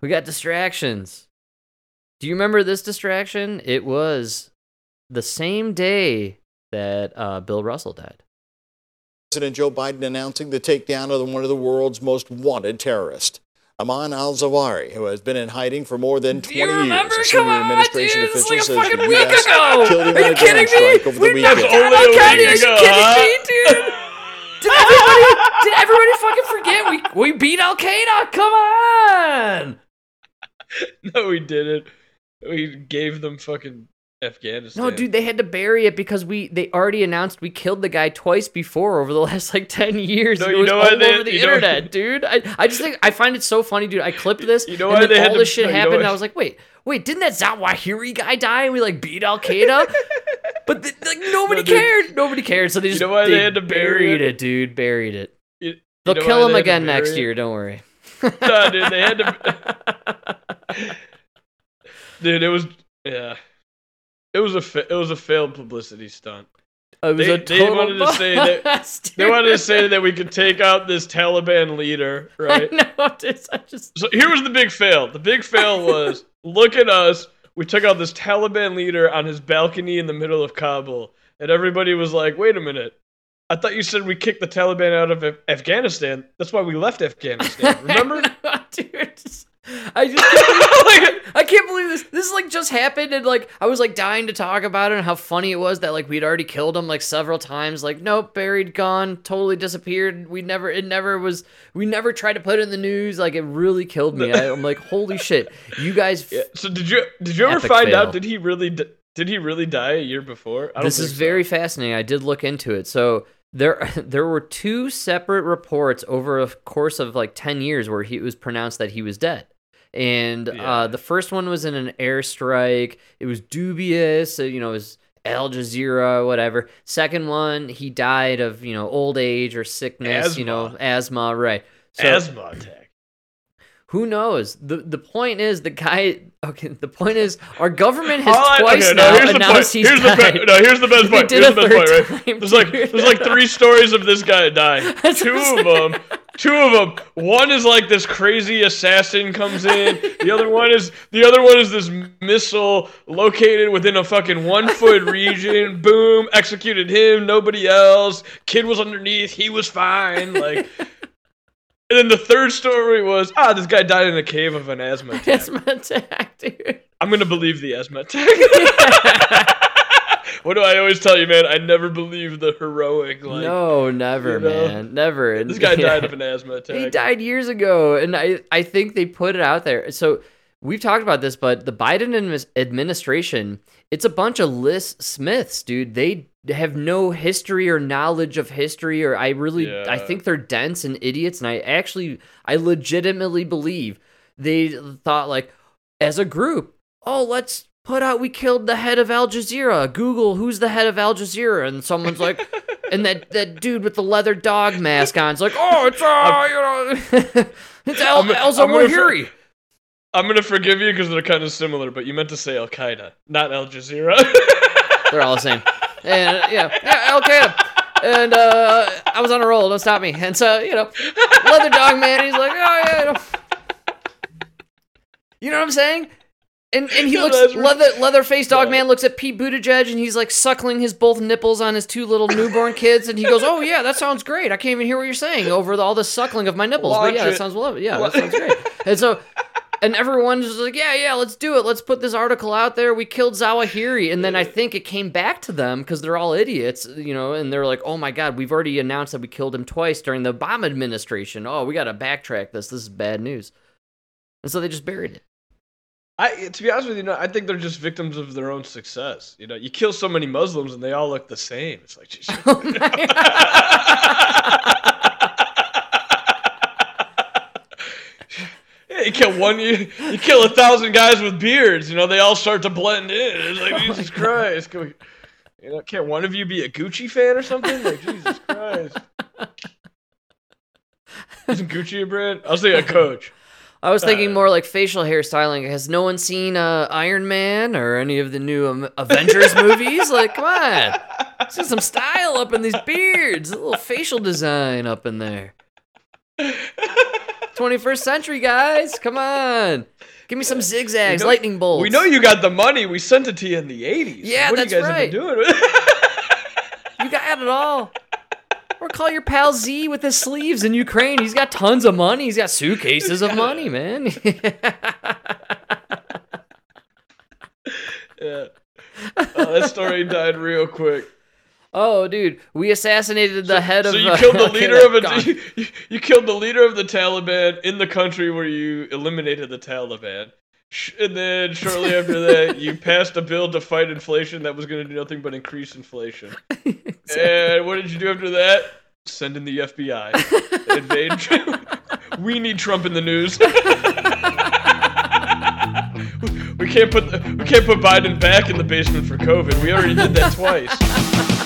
Speaker 1: We got distractions. Do you remember this distraction? It was the same day that uh, Bill Russell died.
Speaker 10: President Joe Biden announcing the takedown of one of the world's most wanted terrorists, Ayman al Zawahiri, who has been in hiding for more than 20
Speaker 1: you remember?
Speaker 10: years. A
Speaker 1: Come
Speaker 10: senior
Speaker 1: on,
Speaker 10: administration
Speaker 1: dude, this is
Speaker 10: official
Speaker 1: like a
Speaker 10: says
Speaker 1: fucking
Speaker 10: the
Speaker 1: week
Speaker 10: US
Speaker 1: ago.
Speaker 10: killed him
Speaker 1: Are
Speaker 10: in
Speaker 1: you
Speaker 10: a
Speaker 1: kidding
Speaker 10: drone
Speaker 1: me?
Speaker 10: strike over
Speaker 1: We
Speaker 10: the
Speaker 1: never
Speaker 10: weekend.
Speaker 1: did
Speaker 2: Only a
Speaker 1: Al-Qaeda.
Speaker 2: week
Speaker 1: Are you kidding me, dude? Did everybody? did everybody fucking forget we we beat Al Qaeda? Come on!
Speaker 2: No, we didn't. We gave them fucking Afghanistan.
Speaker 1: No, dude, they had to bury it because we they already announced we killed the guy twice before over the last like ten years.
Speaker 2: No,
Speaker 1: it
Speaker 2: you
Speaker 1: was
Speaker 2: know
Speaker 1: all
Speaker 2: they-
Speaker 1: over the internet, <laughs> dude. I, I just think I find it so funny, dude. I clipped this,
Speaker 2: You know
Speaker 1: and then
Speaker 2: they had
Speaker 1: all
Speaker 2: to-
Speaker 1: this shit <laughs>
Speaker 2: no, you know
Speaker 1: happened. and I was like, wait, wait, didn't that Zawahiri guy die and we like beat Al Qaeda? <laughs> but th- like <laughs> nobody
Speaker 2: No,
Speaker 1: cared. Nobody cared. So they
Speaker 2: You
Speaker 1: just
Speaker 2: know why they had to bury
Speaker 1: buried
Speaker 2: it?
Speaker 1: it, dude. Buried it.
Speaker 2: You- you
Speaker 1: They'll
Speaker 2: know
Speaker 1: kill him
Speaker 2: they
Speaker 1: again next
Speaker 2: it?
Speaker 1: year. Don't worry. <laughs>
Speaker 2: no, dude, they had to. <laughs> dude, it was yeah. It was a fa- it was a failed publicity stunt.
Speaker 1: Oh, it was
Speaker 2: They,
Speaker 1: a
Speaker 2: they
Speaker 1: total
Speaker 2: wanted to say that they wanted to say that we could take out this Taliban leader, right?
Speaker 1: Dude, I just
Speaker 2: So here was the big fail. The big fail was look at us. We took out this Taliban leader on his balcony in the middle of Kabul, and everybody was like, "Wait a minute." I thought you said we kicked the Taliban out of Af- Afghanistan. That's why we left Afghanistan. <laughs> Remember?
Speaker 1: dude. I just can't believe, <laughs> I can't believe this. This is like just happened, and like I was like dying to talk about it and how funny it was that like we'd already killed him like several times. Like nope, buried, gone, totally disappeared. We never, it never was. We never tried to put it in the news. Like it really killed me. <laughs> I, I'm like, holy shit, you guys. <laughs>
Speaker 2: Yeah, So did you did you ever find
Speaker 1: fail.
Speaker 2: out? Did he really di- did he really die a year before? I don't
Speaker 1: this is
Speaker 2: so.
Speaker 1: very fascinating. I did look into it. So there there were two separate reports over a course of like 10 years where he it was pronounced that he was dead. And
Speaker 2: Yeah.
Speaker 1: uh, the first one was in an airstrike. It was dubious. So, you know, it was Al Jazeera, whatever. Second one, he died of, you know, old age or sickness, you know, asthma, right. So,
Speaker 2: asthma attack.
Speaker 1: Who knows? The the point is the guy okay, the point is our government has <laughs>
Speaker 2: I-
Speaker 1: twice
Speaker 2: okay,
Speaker 1: now
Speaker 2: no, here's the point.
Speaker 1: announced he's
Speaker 2: Here's the
Speaker 1: died.
Speaker 2: be- no, here's the best
Speaker 1: did
Speaker 2: Here's the best part, right?
Speaker 1: time,
Speaker 2: There's like there's like three <laughs> stories of this guy dying.
Speaker 1: That's
Speaker 2: Two of them, two of them. One is like this crazy assassin comes in. The other one is the other one is this missile located within a fucking one foot region. <laughs> Boom, executed him. Nobody else. Kid was underneath. He was fine. Like. And then the third story was, ah, this guy died in a cave of an asthma <laughs> attack.
Speaker 1: Asthma attack, dude.
Speaker 2: I'm gonna believe the asthma attack. <laughs> what do I always tell you, man? I never believe the heroic. Like,
Speaker 1: no, never,
Speaker 2: you know?
Speaker 1: man, never. <laughs>
Speaker 2: This guy
Speaker 1: yeah.
Speaker 2: died of an asthma attack.
Speaker 1: He died years ago, and I I think they put it out there. So we've talked about this, but the Biden administration, it's a bunch of Liz Smiths, dude. They have no history or knowledge of history, or I really, I think they're dense and idiots. And I actually, I legitimately believe they thought like, as a group, oh, let's put out, we killed the head of Al Jazeera. Google who's the head of Al Jazeera, and someone's like. <laughs> And that, that dude with the leather dog mask on is like, oh, it's uh, you know, <laughs> it's Al,
Speaker 2: I'm-
Speaker 1: Al
Speaker 2: I'm gonna for-
Speaker 1: Zawahiri.
Speaker 2: I'm gonna forgive you because they're kind of similar, but you meant to say Al Qaeda, not Al Jazeera.
Speaker 1: They're all the same. <laughs> And yeah, yeah, Al Qaeda. And uh, I was on a roll. Don't stop me. And so you know, leather dog man. He's like, oh yeah, you know, you know what I'm saying? And and he
Speaker 2: Yeah, <laughs>
Speaker 1: looks leather leather faced dog man looks at Pete Buttigieg and he's like suckling his both nipples on his two little newborn kids and he goes, oh yeah, that sounds great. I can't even hear what you're saying over the, all the suckling of my nipples.
Speaker 2: Watch
Speaker 1: but yeah, that sounds lovely. Yeah, that sounds great. And so and everyone's just like, yeah, yeah, let's do it. Let's put this article out there. We killed Zawahiri. And then I think it came back to them because they're all idiots, you know, and they're like, oh my God, we've already announced that we killed him twice during the Obama administration. Oh, we got to backtrack this. This is bad news. And so they just buried it.
Speaker 2: I, to be honest with you, no, I think they're just victims of their own success. You know, you kill so many Muslims and they all look the same. It's like, <laughs> <laughs> oh just, <laughs> <laughs> you kill one, you, you kill a thousand guys with beards. You know, they all start to blend in. It's like <laughs> Jesus Christ, can we, you know, can't one of you be a Gucci fan or something? Like Jesus Christ. <laughs> Isn't Gucci a brand? I'll say a coach.
Speaker 1: I was thinking more like facial hairstyling. Has no one seen uh, Iron Man or any of the new um, Avengers movies? Like, come on. See some style up in these beards. A little facial design up in there. 21st century, guys. Come on. Give me some zigzags,
Speaker 2: know-
Speaker 1: lightning bolts.
Speaker 2: We know you got the money. We sent it to you in the 80s.
Speaker 1: Yeah,
Speaker 2: what
Speaker 1: that's
Speaker 2: you guys
Speaker 1: right.
Speaker 2: have been doing? <laughs>
Speaker 1: You got it all. Or call your pal Z with his sleeves in Ukraine. He's got tons of money. He's got suitcases of money, man. <laughs>
Speaker 2: yeah. Oh, that story died real quick.
Speaker 1: Oh, dude, we assassinated the head of.
Speaker 2: So you
Speaker 1: uh,
Speaker 2: killed the
Speaker 1: okay, <laughs>
Speaker 2: leader of a <laughs> <laughs> you, you killed the leader of the Taliban in the country where you eliminated the Taliban. And then shortly after that, you passed a bill to fight inflation that was going to do nothing but increase inflation. And what did you do after that? Send in the FBI. Invade. we need Trump in the news. we can't put we can't put Biden back in the basement for COVID. We already did that twice.